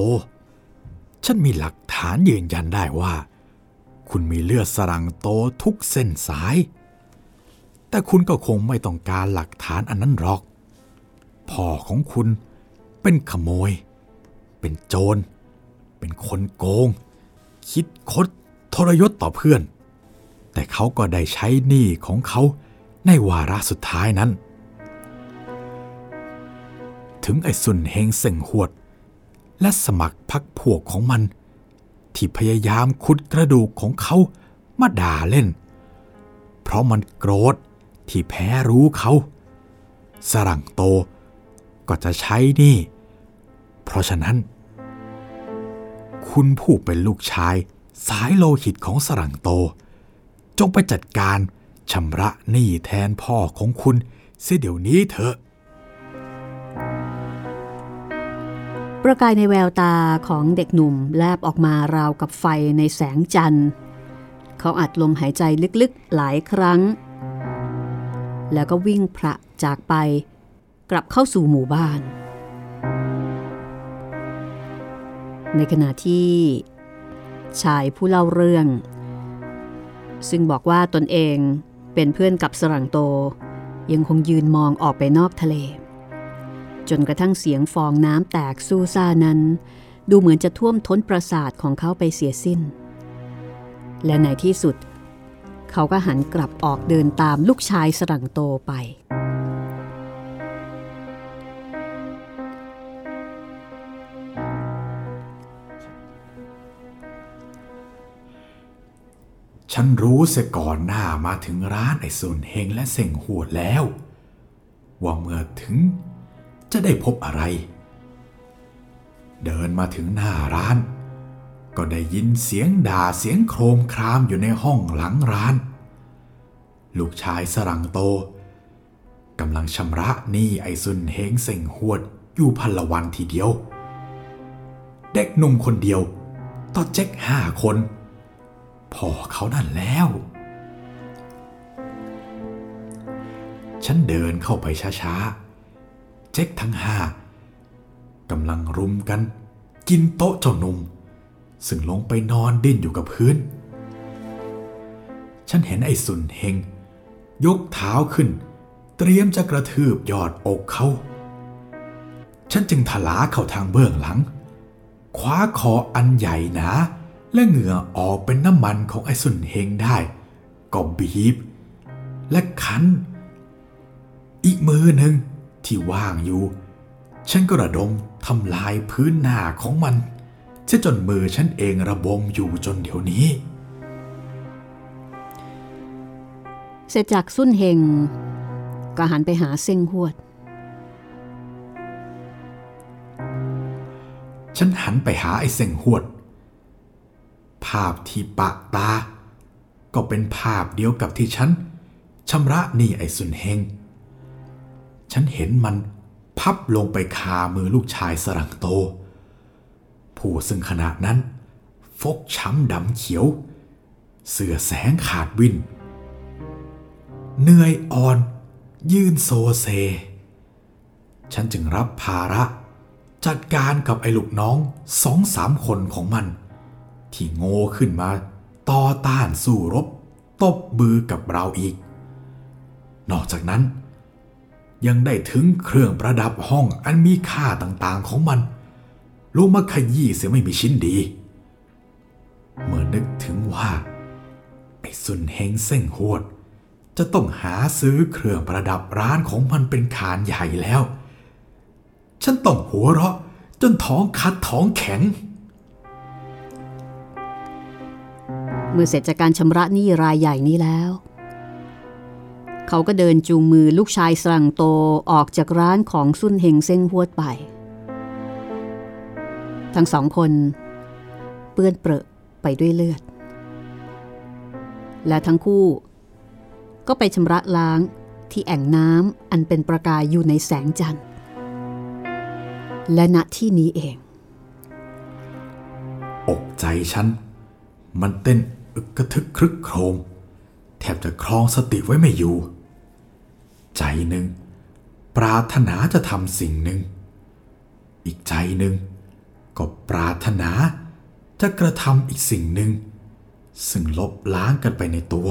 ฉันมีหลักฐานยืนยันได้ว่า คุณมีเลือดสรังโตทุกเส้นสาย แต่คุณก็คงไม่ต้องการหลักฐานอันนั้นหรอก พ่อของคุณเป็นขโมย เป็นโจร เป็นคนโกง คิดคดทรยศต่อเพื่อน แต่เขาก็ได้ใช้หนี้ของเขาในวาระสุดท้ายนั้น ถึงไอ้สุนเฮงเส่งหวด และสมัครพักพวกของมัน ที่พยายามขุดกระดูกของเขามาด่าเล่น เพราะมันโกรธที่แพ้รู้เขา สรังโตก็จะใช้นี่ เพราะฉะนั้น คุณผู้เป็นลูกชายสายโลหิตของสรังโต จงไปจัดการชำระหนี้แทนพ่อของคุณเสียเดี๋ยวนี้เถอะ ประกายในแววตาของเด็กหนุ่มแลบออกมาราวกับไฟในแสงจันทร์ เขาอัดลมหายใจลึกๆหลายครั้ง แล้วก็วิ่งพระจากไป กลับเข้าสู่หมู่บ้าน ในขณะที่ชายผู้เล่าเรื่อง ซึ่งบอกว่าตนเองเป็นเพื่อนกับสรังโต ยังคงยืนมองออกไปนอกทะเล จนกระทั่งเสียงฟองน้ำแตกสู้ซ่านั้น ดูเหมือนจะท่วมท้นประสาทของเขาไปเสียสิ้น และในที่สุด เขาก็หันกลับออกเดินตามลูกชายสรังโตไป ฉันรู้เสียก่อนหน้ามาถึงร้านไอ้สุนเฮงและเส่งหัวแล้ว ว่าเมื่อถึง จะได้พบอะไร เดินมาถึงหน้าร้าน ก็ได้ยินเสียงด่าเสียงโครมครามอยู่ในห้องหลังร้าน ลูกชายสรังโตกำลังชำระหนี้ไอซุนเฮงเซ็งหวดอยู่พันละวันทีเดียว เด็กหนุ่มคนเดียวต่อเจ๊กห้าคนพ่อเขานั่นแล้ว ฉันเดินเข้าไปช้าๆ เจ๊กทั้งห้ากำลังรุมกัน กินโต๊ะเจ้าหนุ่ม ซึ่งลงไปนอนดิ้นอยู่กับพื้น ฉันเห็นไอ้สุนเฮง ยกเท้าขึ้น เตรียมจะกระทืบยอดอกเขา ฉันจึงถลาเข้าทางเบื้องหลัง คว้าคออันใหญ่หนาและเหงื่อออกเป็นน้ำมันของไอ้สุนเฮงได้ ก็บีบ และคัน อีกมือหนึ่ง ที่ว่างอยู่ ฉันก็ระดมทำลายพื้นหน้าของมันเสียจนมือฉันเองระบมอยู่จนเดี๋ยวนี้ เสร็จจากสุนเฮงก็หันไปหาเซ็งหวด ฉันหันไปหาไอ้เซ็งหวด ภาพที่ปะตา ก็เป็นภาพเดียวกับที่ฉันชำระหนี้ไอ้สุนเฮง ฉันเห็นมันพับลงไปคามือลูกชายสรังโต ผู้ซึ่งขณะนั้น ฟกช้ำดำเขียว เสื่อแสงขาดวินเหนื่อยอ่อน ยืนโซเซ ฉันจึงรับภาระ จัดการกับไอ้ลูกน้องสองสามคนของมัน ที่โง่ขึ้นมา ต่อต้านสู้รบ ตบบือกับเราอีก นอกจากนั้น ยังได้ถึงเครื่องประดับห้องอันมีค่าต่างๆของมันลงมาขยี้เสียไม่มีชิ้นดี เมื่อนึกถึงว่า ไอ้สุนเฮงเส้งหวดจะต้องหาซื้อเครื่องประดับร้านของมันเป็นขานใหญ่แล้ว ฉันต้องหัวเราะจนท้องคัดท้องแข็ง เมื่อเสร็จจากการชำระหนี้รายใหญ่นี้แล้ว เขาก็เดินจูงมือลูกชายสรังโตออกจากร้านของสุนเฮงเซ็งหวดไป ทั้งสองคน เปื้อนเปรอะไปด้วยเลือด และทั้งคู่ ก็ไปชำระล้างที่แอ่งน้ำอันเป็นประกายอยู่ในแสงจันทร์ และณที่นี้เอง อกใจฉัน มันเต้นอึกกระทึกครึกโครม แทบจะครองสติไว้ไม่อยู่ ใจหนึ่ง ปรารถนาจะทำสิ่งหนึ่ง อีกใจหนึ่ง ก็ปรารถนาจะกระทำอีกสิ่งหนึ่ง ซึ่งลบล้างกันไปในตัว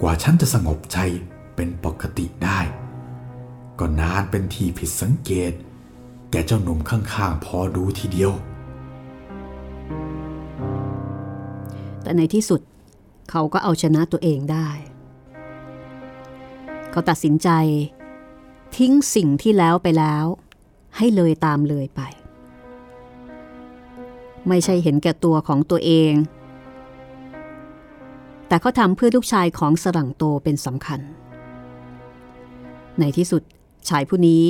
กว่าฉันจะสงบใจเป็นปกติได้ ก็นานเป็นทีผิดสังเกต แกเจ้าหนุ่มข้างๆพอดูทีเดียว แต่ในที่สุดเขาก็เอาชนะตัวเองได้ เขาตัดสินใจ ทิ้งสิ่งที่แล้วไปแล้ว ให้เลยตามเลยไป ไม่ใช่เห็นแก่ตัวของตัวเอง แต่เขาทำเพื่อลูกชายของสรังโตเป็นสำคัญ ในที่สุดชายผู้นี้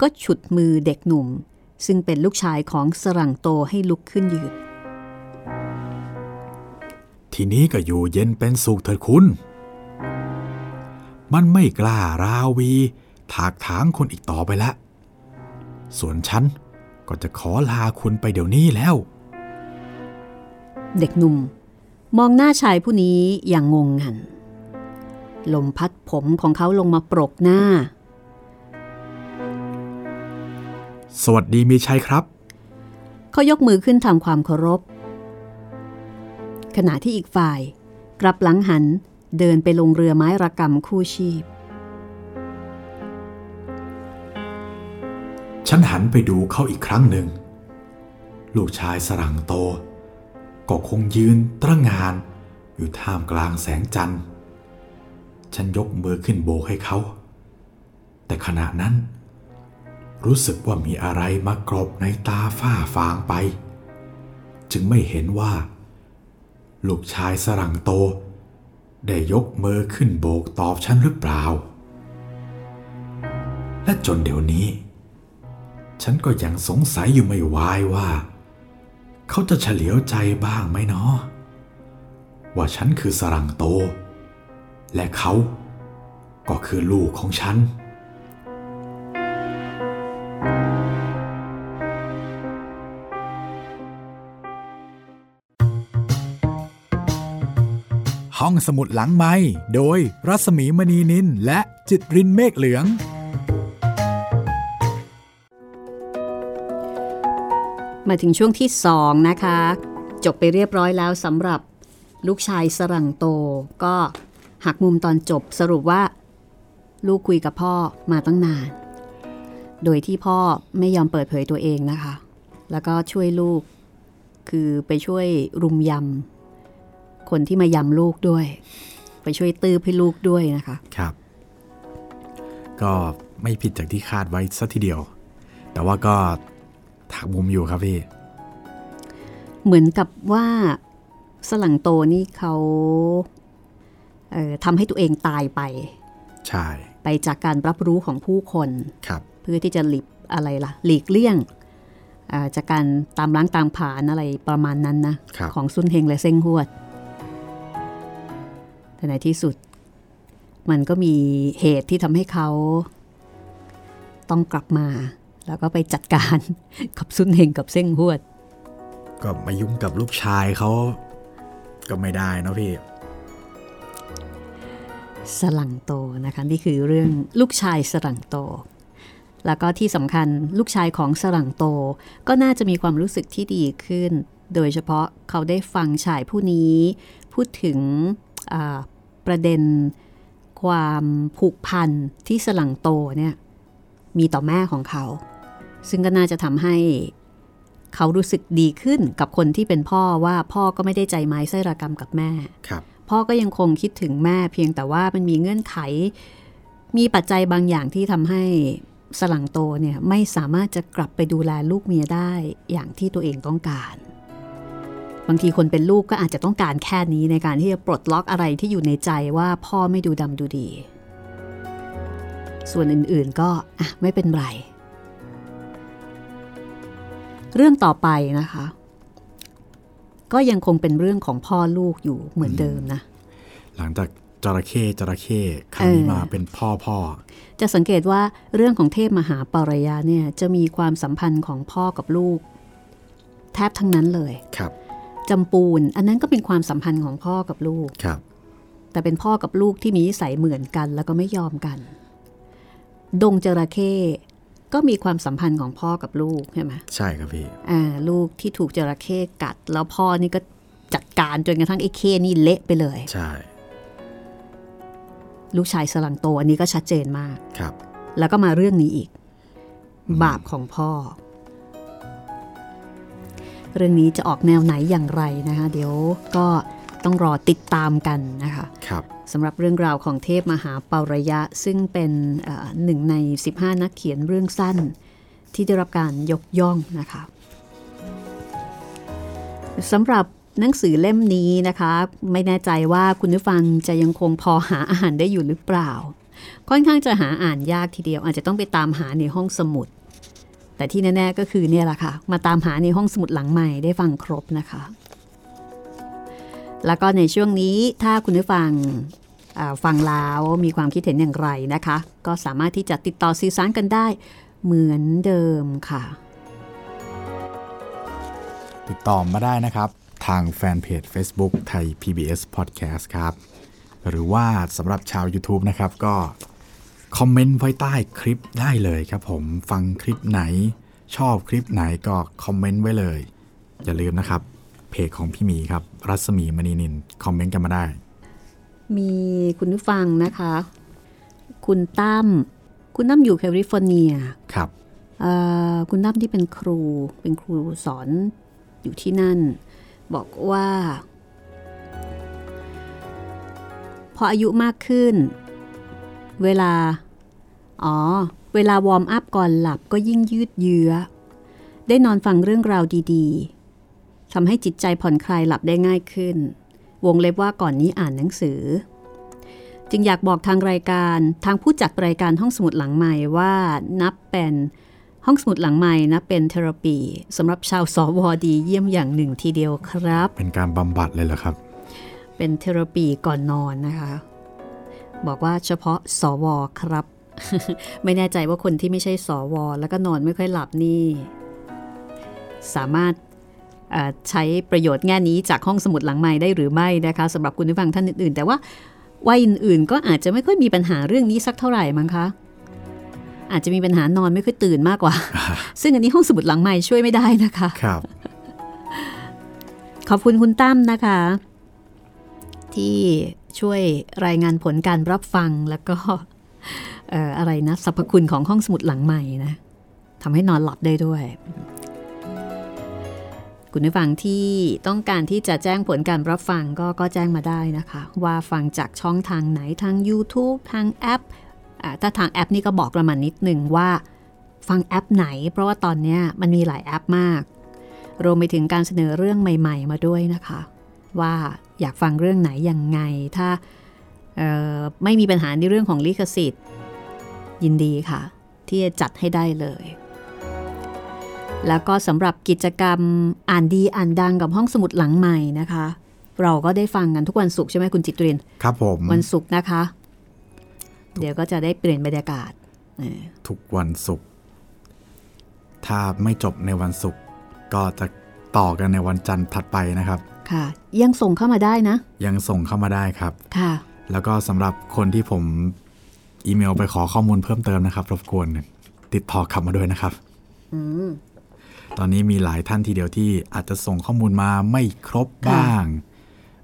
ก็ฉุดมือเด็กหนุ่ม ซึ่งเป็นลูกชายของสรังโตให้ลุกขึ้นยืน ทีนี้ก็อยู่เย็นเป็นสุขเถิดคุณ มันไม่กล้าราวี ถากถางคนอีกต่อไปแล้วส่วนฉันก็จะขอลาคุณไปเดี๋ยวนี้แล้ว เด็กหนุ่ม มองหน้าชายผู้นี้อย่างงงงัน ลมพัดผมของเขาลงมาปรกหน้า สวัสดีมีชัยครับ เขายกมือขึ้นทำความเคารพ ขณะที่อีกฝ่าย กลับหลังหัน เดินไปลงเรือไม้ระกำคู่ชีพ ฉันหันไปดูเขาอีกครั้งหนึ่ง ลูกชายสรังโต ก็คงยืนตระงานอยู่ท่ามกลางแสงจันทร์ ฉันยกมือขึ้นโบกให้เขา แต่ขณะนั้น รู้สึกว่ามีอะไรมากรบในตาฝ้าฟางไป จึงไม่เห็นว่า ลูกชายสรังโต ได้ยกมือขึ้นโบกตอบฉันหรือเปล่า และจนเดี๋ยวนี้ ฉันก็ยังสงสัยอยู่ไม่วายว่า เขาจะเฉลียวใจบ้างไหมเนาะว่าฉันคือสรังโต และเขาก็คือลูกของฉัน ห้องสมุดหลังไม้โดยรัสมีมณีนินและจิตรินเมฆเหลือง มาถึงช่วงที่สองนะคะ จบไปเรียบร้อยแล้วสำหรับลูกชายสรังโต ก็หักมุมตอนจบสรุปว่า ลูกคุยกับพ่อมาตั้งนาน โดยที่พ่อไม่ยอมเปิดเผยตัวเองนะคะ แล้วก็ช่วยลูก คือไปช่วยรุมยำ คนที่มายำลูกด้วย ไปช่วยตื้อให้ลูกด้วยนะคะ ครับ ก็ไม่ผิดจากที่คาดไว้สัทีเดียว แต่ว่าก็ถักมุมอยู่ครับพี่ เหมือนกับว่าสลังโตนี่เขาเอ่อทำให้ตัวเองตายไป ใช่ ไปจากการรับรู้ของผู้คนครับเพื่อที่จะหลีกอะไรล่ะ หลีกเลี่ยงอ่าจากการตามล้างตามผลานอะไรประมาณนั้นนะครับของซุนเฮงและเซ็งฮวด แต่ในที่สุด มันก็มีเหตุที่ทำให้เขาต้องกลับมา แล้วก็ไปจัดการกับซุนเฮงกับเซ็งฮวด ก็มายุ่งกับลูกชายเขาก็ไม่ได้เนอะพี่ สลังโตนะคะ นี่คือเรื่องลูกชายสลังโต แล้วก็ที่สำคัญลูกชายของสลังโต ก็น่าจะมีความรู้สึกที่ดีขึ้น โดยเฉพาะเขาได้ฟังชายผู้นี้ พูดถึงอ่า ประเด็นความผูกพันที่สลังโตเนี่ยมีต่อแม่ของเขา ซึ่งก็น่าจะทำให้เขารู้สึกดีขึ้นกับคนที่เป็นพ่อว่าพ่อก็ไม่ได้ใจไม้ไส้ระกรรมกับแม่ครับพ่อก็ยังคงคิดถึงแม่เพียงแต่ว่ามันมีเงื่อนไข มีปัจจัยบางอย่างที่ทำให้สลังโตเนี่ยไม่สามารถจะกลับไปดูแลลูกเมียได้อย่างที่ตัวเองต้องการ บางทีคนเป็นลูกก็อาจจะต้องการแค่นี้ในการที่จะปลดล็อกอะไรที่อยู่ในใจว่าพ่อไม่ดูดำดูดี ส่วนอื่นๆก็อะไม่เป็นไร เรื่องต่อไปนะคะ ก็ยังคงเป็นเรื่องของพ่อลูกอยู่เหมือนเดิมนะ หลังจากจระเข้จระเข้ครั้งนี้เออมาเป็นพ่อพ่อ จะสังเกตว่าเรื่องของเทพมหาปรายาเนี่ยจะมีความสัมพันธ์ของพ่อกับลูก แทบทั้งนั้นเลยครับ จำปูน อันนั้นก็เป็นความสัมพันธ์ของพ่อกับลูกครับ แต่เป็นพ่อกับลูกที่มีนิสัยเหมือนกันแล้วก็ไม่ยอมกัน ดงจระเข้ก็มีความสัมพันธ์ของพ่อกับลูกใช่ไหมใช่ครับพี่อ่าลูกที่ถูกจระเข้กัด แล้วพ่อนี่ก็จัดการจนกระทั่งไอ้เข้นี่เละไปเลย ใช่ ลูกชายสลังโตอันนี้ก็ชัดเจนมากครับ แล้วก็มาเรื่องนี้อีก บาปของพ่อ เรื่องนี้จะออกแนวไหนอย่างไรนะคะ เดี๋ยวก็ต้องรอติดตามกันนะคะครับสำหรับเรื่องราวของเทพมหาปารยะ ซึ่งเป็นเอ่อหนึ่งใน 15 นักเขียนเรื่องสั้น ที่ได้รับการยกย่องนะคะสำหรับหนังสือเล่มนี้นะคะ ไม่แน่ใจว่าคุณผู้ฟังจะยังคงพอหาอาหารได้อยู่หรือเปล่า ค่อนข้างจะหาอ่านยากทีเดียวอาจจะต้องไปตามหาในห้องสมุด แต่ที่แน่ ๆ ก็คือเนี่ยแหละค่ะ มาตามหาในห้องสมุดหลังใหม่ได้ฟังครบนะคะ แล้วก็ในช่วงนี้ถ้าคุณผู้ฟังฟังแล้วมีความคิดเห็นอย่างไรนะคะ ก็สามารถที่จะติดต่อสื่อสารกันได้เหมือนเดิมค่ะ ติดต่อมาได้นะครับ ทางแฟนเพจ Facebook ไทย PBS Podcast ครับ หรือว่าสำหรับชาว YouTube นะครับ ก็ คอมเมนต์ไว้ใต้คลิปได้เลยครับผมฟังคลิปไหน ชอบคลิปไหนก็คอมเมนต์ไว้เลย อย่าลืมนะครับ เพจของพี่หมีครับ รัศมีมณีนิลคอมเมนต์กันมาได้ มีคุณผู้ฟังนะคะ คุณตั้มคุณตั้มอยู่แคลิฟอร์เนียครับเอ่อคุณตั้มที่เป็นครูเป็นครูสอนอยู่ที่นั่น บอกว่า พออายุมากขึ้น เวลา อ๋อ เวลา warm up ก่อนหลับก็ยิ่งยืดเยื้อ ได้นอนฟังเรื่องราวดีๆทำให้จิตใจผ่อนคลายหลับได้ง่ายขึ้น วงเล็บว่าก่อนนี้อ่านหนังสือ จึงอยากบอกทางรายการทางผู้จัดรายการห้องสมุดหลังใหม่ว่านับเป็นห้องสมุดหลังใหม่นะเป็นเทอราปีสำหรับชาวสวดีเยี่ยมอย่างหนึ่งทีเดียวครับ เป็นการบำบัดเลยเหรอครับ เป็นเทอราปีก่อนนอนนะคะ บอกว่าเฉพาะสวครับ ไม่แน่ใจว่าคนที่ไม่ใช่สว แล้วก็นอนไม่ค่อยหลับนี่ สามารถใช้ประโยชน์แง่นี้จากห้องสมุดหลังใหม่ได้หรือไม่นะคะสำหรับคุณผู้ฟังท่านอื่น ๆ แต่ว่าวัยอื่น ๆ ก็อาจจะไม่ค่อยมีปัญหาเรื่องนี้สักเท่าไหร่มั้งคะอาจจะมีปัญหานอนไม่ค่อยตื่นมากกว่า ซึ่งอันนี้ห้องสมุดหลังใหม่ช่วยไม่ได้นะคะครับขอบคุณคุณตั้มนะคะ ที่ ช่วยรายงานผลการรับฟังแล้วก็อะไรนะสรรพคุณของห้องสมุดหลังใหม่นะทำให้นอนหลับได้ด้วย คุณผู้ฟังที่ต้องการที่จะแจ้งผลการรับฟังก็ก็แจ้งมาได้นะคะ ว่าฟังจากช่องทางไหนทาง YouTube ทางแอปถ้าทางแอปนี่ก็บอกประมาณนิดหนึ่งว่าฟังแอปไหน เพราะว่าตอนนี้มันมีหลายแอปมาก รวมไปถึงการเสนอเรื่องใหม่ ๆ มาด้วยนะคะ ว่าอยากฟังเรื่องไหนยังไง ถ้าไม่มีปัญหาในเรื่องของลิขสิทธิ์ ยินดีค่ะ ที่จะจัดให้ได้เลย แล้วก็สำหรับกิจกรรมอ่านดีอ่านดังกับห้องสมุดหลังใหม่นะคะ เราก็ได้ฟังกันทุกวันศุกร์ใช่ไหมคุณจิตริน ครับผมวันศุกร์นะคะ เดี๋ยวก็จะได้เปลี่ยนบรรยากาศทุกวันศุกร์ถ้าไม่จบในวันศุกร์ก็จะต่อกันในวันจันทร์ถัดไปนะครับ ค่ะ ยังส่งเข้ามาได้นะ ยังส่งเข้ามาได้ครับ ค่ะ แล้วก็สำหรับคนที่ผมอีเมลไปขอข้อมูลเพิ่มเติมนะครับ รบกวนติดต่อกลับมาด้วยนะครับตอนนี้มีหลายท่านทีเดียวที่อาจจะส่งข้อมูลมาไม่ครบบ้าง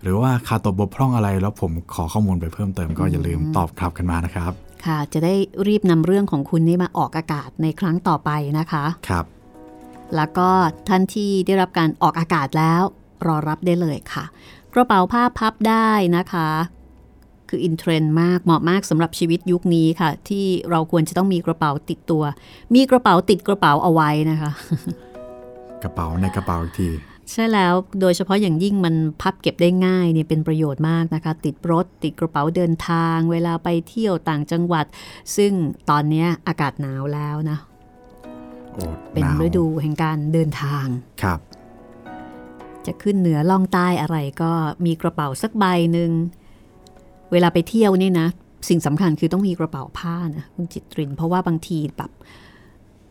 หรือว่าขาดตกบกพร่องอะไร แล้วผมขอข้อมูลไปเพิ่มเติมก็อย่าลืมตอบกลับกันมานะครับ ค่ะ จะได้รีบนำเรื่องของคุณนี่มาออกอากาศในครั้งต่อไปนะคะ ครับ แล้วก็ท่านที่ได้รับการออกอากาศแล้ว รอรับได้เลยค่ะ กระเป๋าผ้าพับได้นะคะ คืออินเทรนด์มากเหมาะมากสำหรับชีวิตยุคนี้ค่ะ ที่เราควรจะต้องมีกระเป๋าติดตัว มีกระเป๋าติดกระเป๋าเอาไว้นะคะ กระเป๋าในกระเป๋าอีกทีใช่แล้วโดยเฉพาะอย่างยิ่งมันพับเก็บได้ง่ายเนี่ยเป็นประโยชน์มากนะคะ ติดรถ ติดกระเป๋าเดินทาง เวลาไปเที่ยวต่างจังหวัด ซึ่งตอนนี้อากาศหนาวแล้วนะเป็นฤดูแห่งการเดินทางครับ จะขึ้นเหนือล่องใต้อะไรก็มีกระเป๋าสักใบหนึ่ง เวลาไปเที่ยวนี่นะ สิ่งสำคัญคือต้องมีกระเป๋าผ้านะคุณจิตริน เพราะว่าบางทีแบบ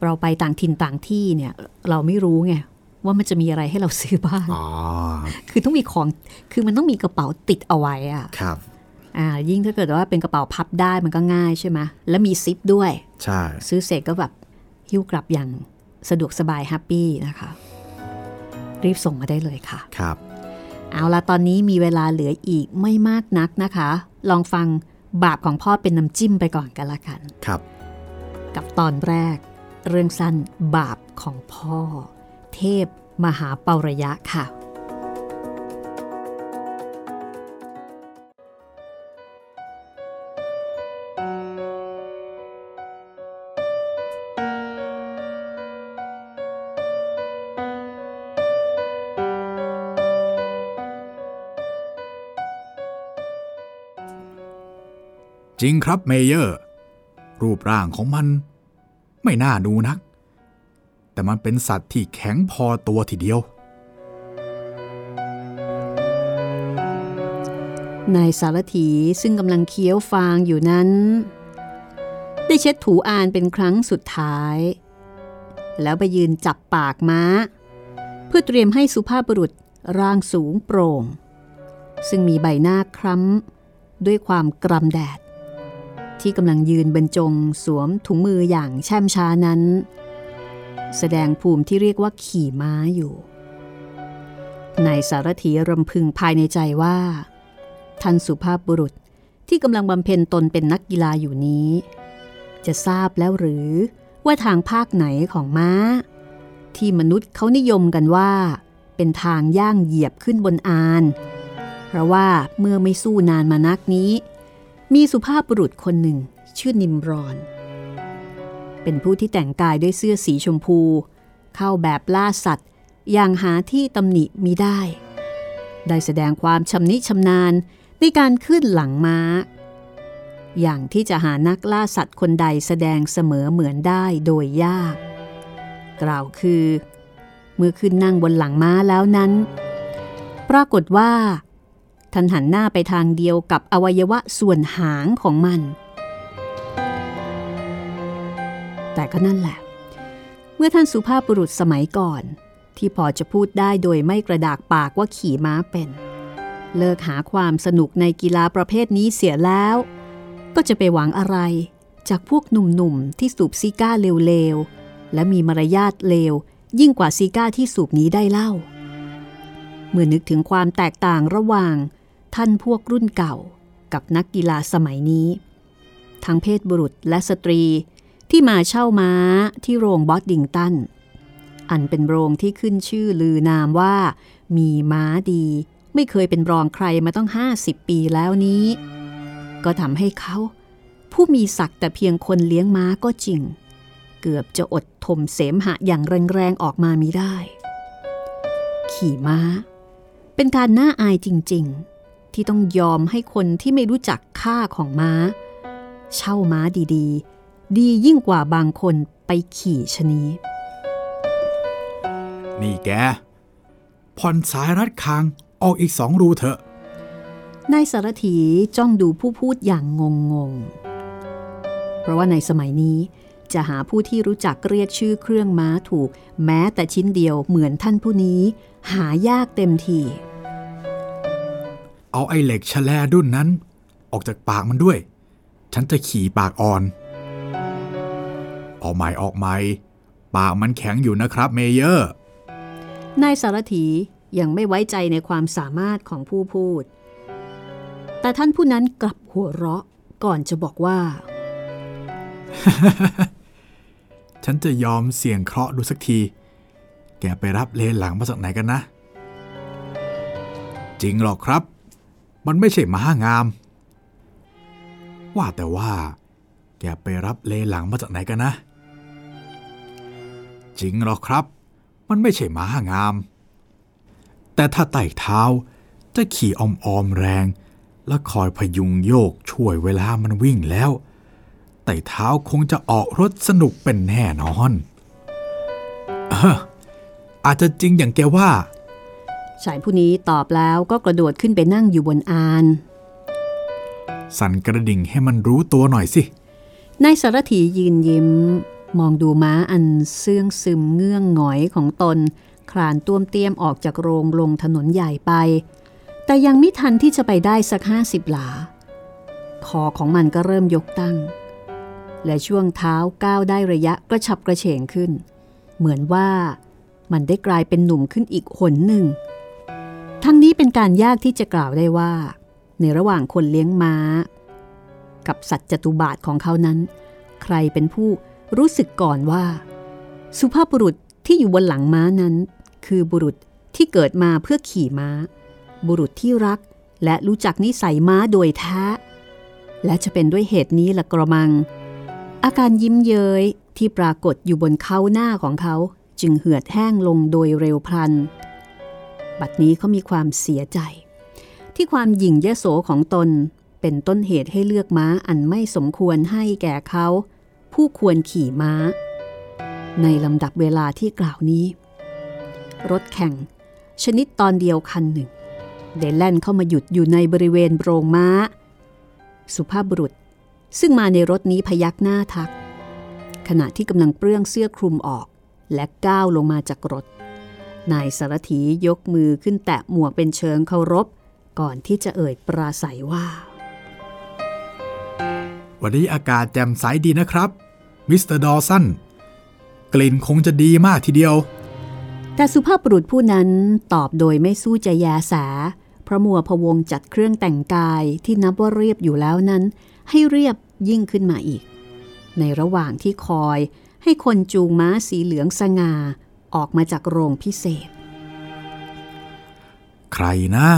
เราไปต่างถิ่นต่างที่เนี่ย เราไม่รู้ไงว่ามันจะมีอะไรให้เราซื้อบ้างคือต้องมีของ คือมันต้องมีกระเป๋าติดเอาไว้อะครับ อ่า ยิ่งถ้าเกิดว่าเป็นกระเป๋าพับได้มันก็ง่ายใช่ไหมแล้วมีซิปด้วย ใช่ ซื้อเสร็จก็แบบหิ้วกลับอย่างสะดวกสบายแฮปปี้นะคะ รีบส่งมาได้เลยค่ะ ครับ เอาละตอนนี้มีเวลาเหลืออีกไม่มากนักนะคะ ลองฟังบาปของพ่อเป็นน้ำจิ้มไปก่อนกันละกัน ครับ กับตอนแรก เรื่องสั้นบาปของพ่อ เทพมหาเปาระยะค่ะ จริงครับเมเยอร์ รูปร่างของมัน ไม่น่าดูนัก แต่มันเป็นสัตว์ที่แข็งพอตัวทีเดียวนายสารถีซึ่งกำลังเคี้ยวฟางอยู่นั้น ได้เช็ดถูอานเป็นครั้งสุดท้าย แล้วไปยืนจับปากม้า เพื่อเตรียมให้สุภาพบุรุษร่างสูงโปร่ง ซึ่งมีใบหน้าคล้ำด้วยความกรำแดด ที่กำลังยืนบรรจงสวมถุงมืออย่างแช่มช้านั้น แสดงภูมิที่เรียกว่าขี่ม้าอยู่นายสารถีรำพึงภายในใจว่า ท่านสุภาพบุรุษที่กำลังบำเพ็ญตนเป็นนักกีฬาอยู่นี้ จะทราบแล้วหรือว่าทางภาคไหนของม้า ที่มนุษย์เขานิยมกันว่า เป็นทางย่างเหยียบขึ้นบนอาน เพราะว่าเมื่อไม่สู้นานมานักนี้ มีสุภาพบุรุษคนหนึ่ง ชื่อนิมรอน เป็นผู้ที่แต่งกายด้วยเสื้อสีชมพู เข้าแบบล่าสัตว์ อย่างหาที่ตำหนิมิได้ ได้แสดงความชำนิชำนาญในการขึ้นหลังม้า อย่างที่จะหานักล่าสัตว์คนใดแสดงเสมอเหมือนได้โดยยาก กล่าวคือ เมื่อขึ้นนั่งบนหลังม้าแล้วนั้น ปรากฏว่า ท่านหันหน้าไปทางเดียวกับอวัยวะส่วนหางของมัน แต่ก็นั่นแหละ เมื่อท่านสุภาพบุรุษสมัยก่อน ที่พอจะพูดได้โดยไม่กระดากปากว่าขี่ม้าเป็น เลิกหาความสนุกในกีฬาประเภทนี้เสียแล้ว ก็จะไปหวังอะไร จากพวกหนุ่มๆที่สูบซิก้าเร็วๆ และมีมารยาทเลวยิ่งกว่าซิก้าที่สูบนี้ได้เล่าเมื่อนึกถึงความแตกต่างระหว่าง ท่านพวกรุ่นเก่ากับนักกีฬาสมัยนี้ ทั้งเพศบุรุษและสตรีที่มาเช่าม้าที่โรงบอสดิงตัน อันเป็นโรงที่ขึ้นชื่อลือนามว่า มีม้าดี ไม่เคยเป็นรองใครมาต้อง 50 ปีแล้วนี้ ก็ทำให้เขา ผู้มีศักดิ์แต่เพียงคนเลี้ยงม้าก็จริง เกือบจะอดทมเสมหะอย่างแรงๆออกมามิได้ ขี่ม้า เป็นการน่าอายจริง ๆ ที่ต้องยอมให้คนที่ไม่รู้จักค่าของม้า เช่าม้าดีๆ ดียิ่งกว่าบางคนไปขี่ชะนี นี่แกผ่อนสายรัดคางออกอีกสองรูเถอะ นายสารถีจ้องดูผู้พูดอย่างงงงๆเพราะว่าในสมัยนี้จะหาผู้ที่รู้จักเรียกชื่อเครื่องม้าถูก แม้แต่ชิ้นเดียวเหมือนท่านผู้นี้ หายากเต็มที เอาไอ้เหล็กแฉลดุ้นนั้น ออกจากปากมันด้วย ฉันจะขี่ปากอ่อน ออกใหม่ออกใหม่ปากมันแข็งอยู่นะครับเมเยอร์ นายสารถียังไม่ไว้ใจในความสามารถของผู้พูด แต่ท่านผู้นั้นกลับหัวเราะก่อนจะบอกว่า ฉันจะยอมเสี่ยงเคราะห์ดูสักที แกไปรับเลนหลังมาจากไหนกันนะ จริงหรอกครับ มันไม่ใช่ม้างาม ว่าแต่ว่า แกไปรับเลหลังมาจากไหนกันนะ จริงหรอครับ มันไม่ใช่ม้างาม แต่ถ้าไต่เท้าจะขี่อมออมๆแรง และคอยพยุงโยกช่วยเวลามันวิ่งแล้ว ไต่เท้าคงจะออกรถสนุกเป็นแน่นอน เอออาจจะจริงอย่างแกว่า ชายผู้นี้ตอบแล้วก็กระโดดขึ้นไปนั่งอยู่บนอาน สั่นกระดิ่งให้มันรู้ตัวหน่อยสิ นายสารถียืนยิ้ม มองดูม้าอันเสื่องซึมเงื่องหงอยของตน คลานต้วมเตี้ยมออกจากโรงลงถนนใหญ่ไป แต่ยังไม่ทันที่จะไปได้สักห้าสิบหลา คอของมันก็เริ่มยกตั้ง และช่วงเท้าก้าวได้ระยะกระฉับกระเฉงขึ้น เหมือนว่ามันได้กลายเป็นหนุ่มขึ้นอีกหนหนึ่ง ทั้งนี้เป็นการยากที่จะกล่าวได้ว่า ในระหว่างคนเลี้ยงม้า กับสัตว์จตุบาทของเขานั้น ใครเป็นผู้รู้สึกก่อนว่า สุภาพบุรุษที่อยู่บนหลังม้านั้น คือบุรุษที่เกิดมาเพื่อขี่ม้า บุรุษที่รักและรู้จักนิสัยม้าโดยแท้ และจะเป็นด้วยเหตุนี้ละกระมัง อาการยิ้มเย้ยที่ปรากฏอยู่บนเขาหน้าของเขาจึงเหือดแห้งลงโดยเร็วพลัน บัดนี้เขามีความเสียใจ ที่ความหยิ่งยโสของตนเป็นต้นเหตุให้เลือกม้าอันไม่สมควรให้แก่เขา ผู้ควรขี่ม้า ในลำดับเวลาที่กล่าวนี้ รถแข่ง ชนิดตอนเดียวคันหนึ่งได้แล่นเข้ามาหยุดอยู่ในบริเวณโรงม้า สุภาพบุรุษ ซึ่งมาในรถนี้พยักหน้าทัก ขณะที่กำลังเปลื้องเสื้อคลุมออก และก้าวลงมาจากรถ นายสารถียกมือขึ้นแตะหมวกเป็นเชิงเคารพ ก่อนที่จะเอ่ยปราศรัยว่า วันนี้อากาศแจ่มใสดีนะครับ มิสเตอร์ดอสันกลิ่นคงจะดีมากทีเดียว แต่สุภาพบุรุษผู้นั้นตอบโดยไม่สู้จะแยแสเพราะมัวพะวงจัดเครื่องแต่งกายที่นับว่าเรียบอยู่แล้วนั้น ให้เรียบยิ่งขึ้นมาอีก ในระหว่างที่คอยให้คนจูงม้าสีเหลืองสง่า ออกมาจากโรงพิเศษ ใครนะ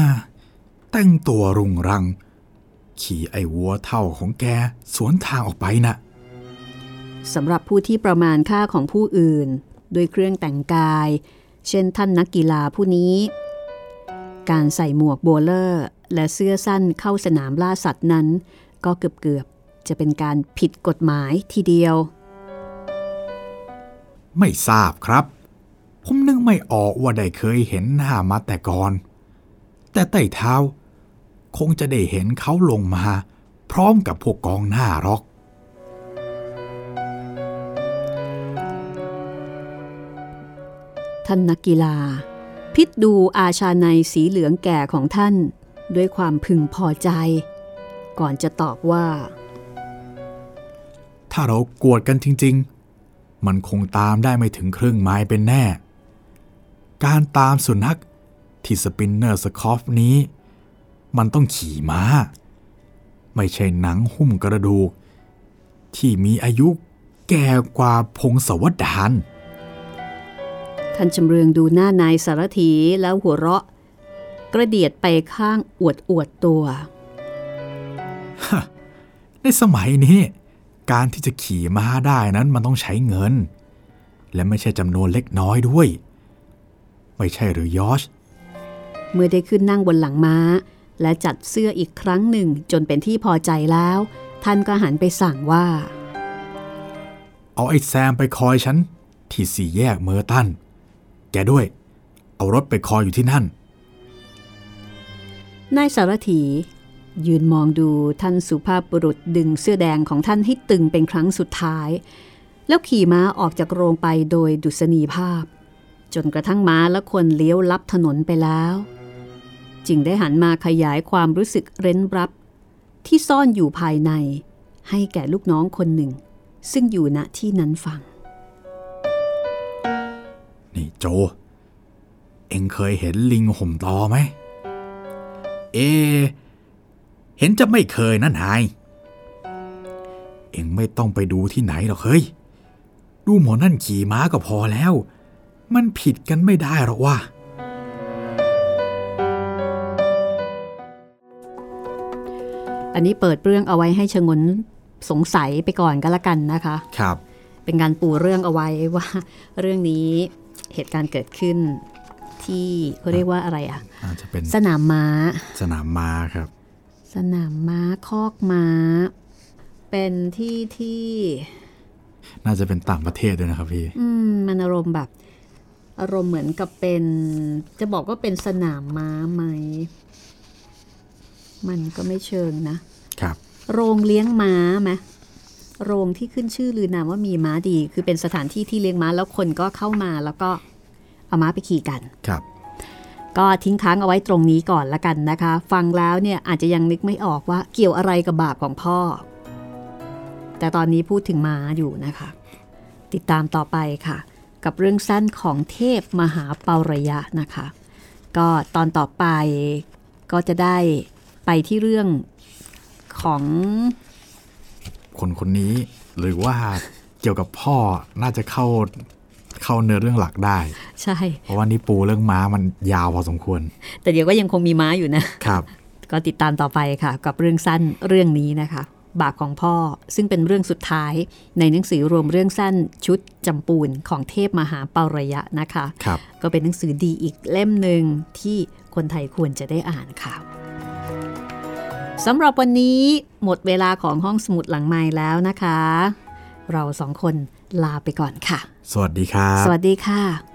แต่งตัวรุงรัง ขี่ไอ้วัวเท่าของแกสวนทางออกไปน่ะสำหรับผู้ที่ประมาณค่าของผู้อื่น ด้วยเครื่องแต่งกาย เช่นท่านนักกีฬาผู้นี้ การใส่หมวกโบเลอร์ และเสื้อสั้นเข้าสนามล่าสัตว์นั้น ก็เกือบๆ จะเป็นการผิดกฎหมายทีเดียว ไม่ทราบครับ ผมนึกไม่ออกว่าได้เคยเห็นหน้ามาแต่ก่อน แต่ไต่เท้า คงจะได้เห็นเขาลงมา พร้อมกับพวกกองหน้าหรอก ท่านนักกีฬา พิศดูอาชาในสีเหลืองแก่ของท่านด้วยความพึงพอใจ ก่อนจะตอบว่า ถ้าเรากวดกันจริง ๆ มันคงตามได้ไม่ถึงครึ่งไมล์เป็นแน่ การตามสุนัขที่สปินเนอร์สคอฟนี้ มันต้องขี่ม้า ไม่ใช่หนังหุ้มกระดูก ที่มีอายุแก่กว่าพงศวดานท่านจำเรืองดูหน้านายสารถีแล้วหัวเราะ กระเดียดไปข้างอวดอวดตัว ในสมัยนี้ การที่จะขี่ม้าได้นั้นมันต้องใช้เงิน และไม่ใช่จำนวนเล็กน้อยด้วย ไม่ใช่หรือยอชเมื่อได้ขึ้นนั่งบนหลังม้า และจัดเสื้ออีกครั้งหนึ่งจนเป็นที่พอใจแล้ว ท่านก็หันไปสั่งว่า เอาไอ้แซมไปคอยฉัน ที่สี่แยกเมอร์ตัน แกด้วย เอารถไปคอยอยู่ที่นั่น นายสารถี ยืนมองดูท่านสุภาพบุรุษดึงเสื้อแดงของท่านให้ตึงเป็นครั้งสุดท้าย แล้วขี่ม้าออกจากโรงไปโดยดุษณีภาพ จนกระทั่งม้าและคนเลี้ยวลับถนนไปแล้ว จึงได้หันมาขยายความรู้สึกเร้นรับ ที่ซ่อนอยู่ภายใน ให้แก่ลูกน้องคนหนึ่ง ซึ่งอยู่ณที่นั้นฟัง นี่โจ เอ็งเคยเห็นลิงห่มตอไหม เอ เห็นจะไม่เคยนะนาย เอ็งไม่ต้องไปดูที่ไหนหรอกเฮ้ย ดูหมอนั่นขี่ม้าก็พอแล้ว มันผิดกันไม่ได้หรอกว่าอันนี้เปิดเรื่องเอาไว้ให้ชงนสงสัยไปก่อนก็แล้วกันนะคะ ครับ เป็นการปูเรื่องเอาไว้ว่าเรื่องนี้เหตุการณ์เกิดขึ้นที่เขาเรียกว่าอะไรอะอาจจะเป็นสนามม้า สนามม้าครับ สนามม้าคอกม้า เป็นที่ที่ น่าจะเป็นต่างประเทศด้วยนะครับพี่ อืมมันอารมณ์แบบ อารมณ์เหมือนกับเป็น จะบอกว่าเป็นสนามม้าไหม มันก็ไม่เชิงนะ ครับ โรงเลี้ยงม้าไหมโรงที่ขึ้นชื่อลือนามว่ามีม้าดี คือเป็นสถานที่ที่เลี้ยงม้าแล้วคนก็เข้ามาแล้วก็เอาม้าไปขี่กัน ครับ ก็ทิ้งค้างเอาไว้ตรงนี้ก่อนละกันนะคะ ฟังแล้วเนี่ยอาจจะยังนึกไม่ออกว่าเกี่ยวอะไรกับบาปของพ่อ แต่ตอนนี้พูดถึงม้าอยู่นะคะ ติดตามต่อไปค่ะ กับเรื่องสั้นของเทพมหาเปาระยะนะคะ ก็ตอนต่อไปก็จะได้ไปที่เรื่องของ คนคนนี้หรือว่าเกี่ยวกับพ่อน่าจะเข้าเข้าเนื้อเรื่องหลักได้ ใช่ เพราะว่านี่ปูเรื่องม้ามันยาวพอสมควร แต่เดี๋ยวก็ยังคงมีม้าอยู่นะครับ ก็ติดตามต่อไปค่ะ กับเรื่องสั้นเรื่องนี้นะคะ บาปของพ่อ ซึ่งเป็นเรื่องสุดท้ายในหนังสือรวมเรื่องสั้นชุดจำปูนของเทพมหาเปาระยะนะคะครับก็เป็นหนังสือดีอีกเล่มหนึ่งที่คนไทยควรจะได้อ่านค่ะสำหรับวันนี้หมดเวลาของห้องสมุดหลังไม้แล้วนะคะ เราสองคนลาไปก่อนค่ะ สวัสดีครับ สวัสดีค่ะ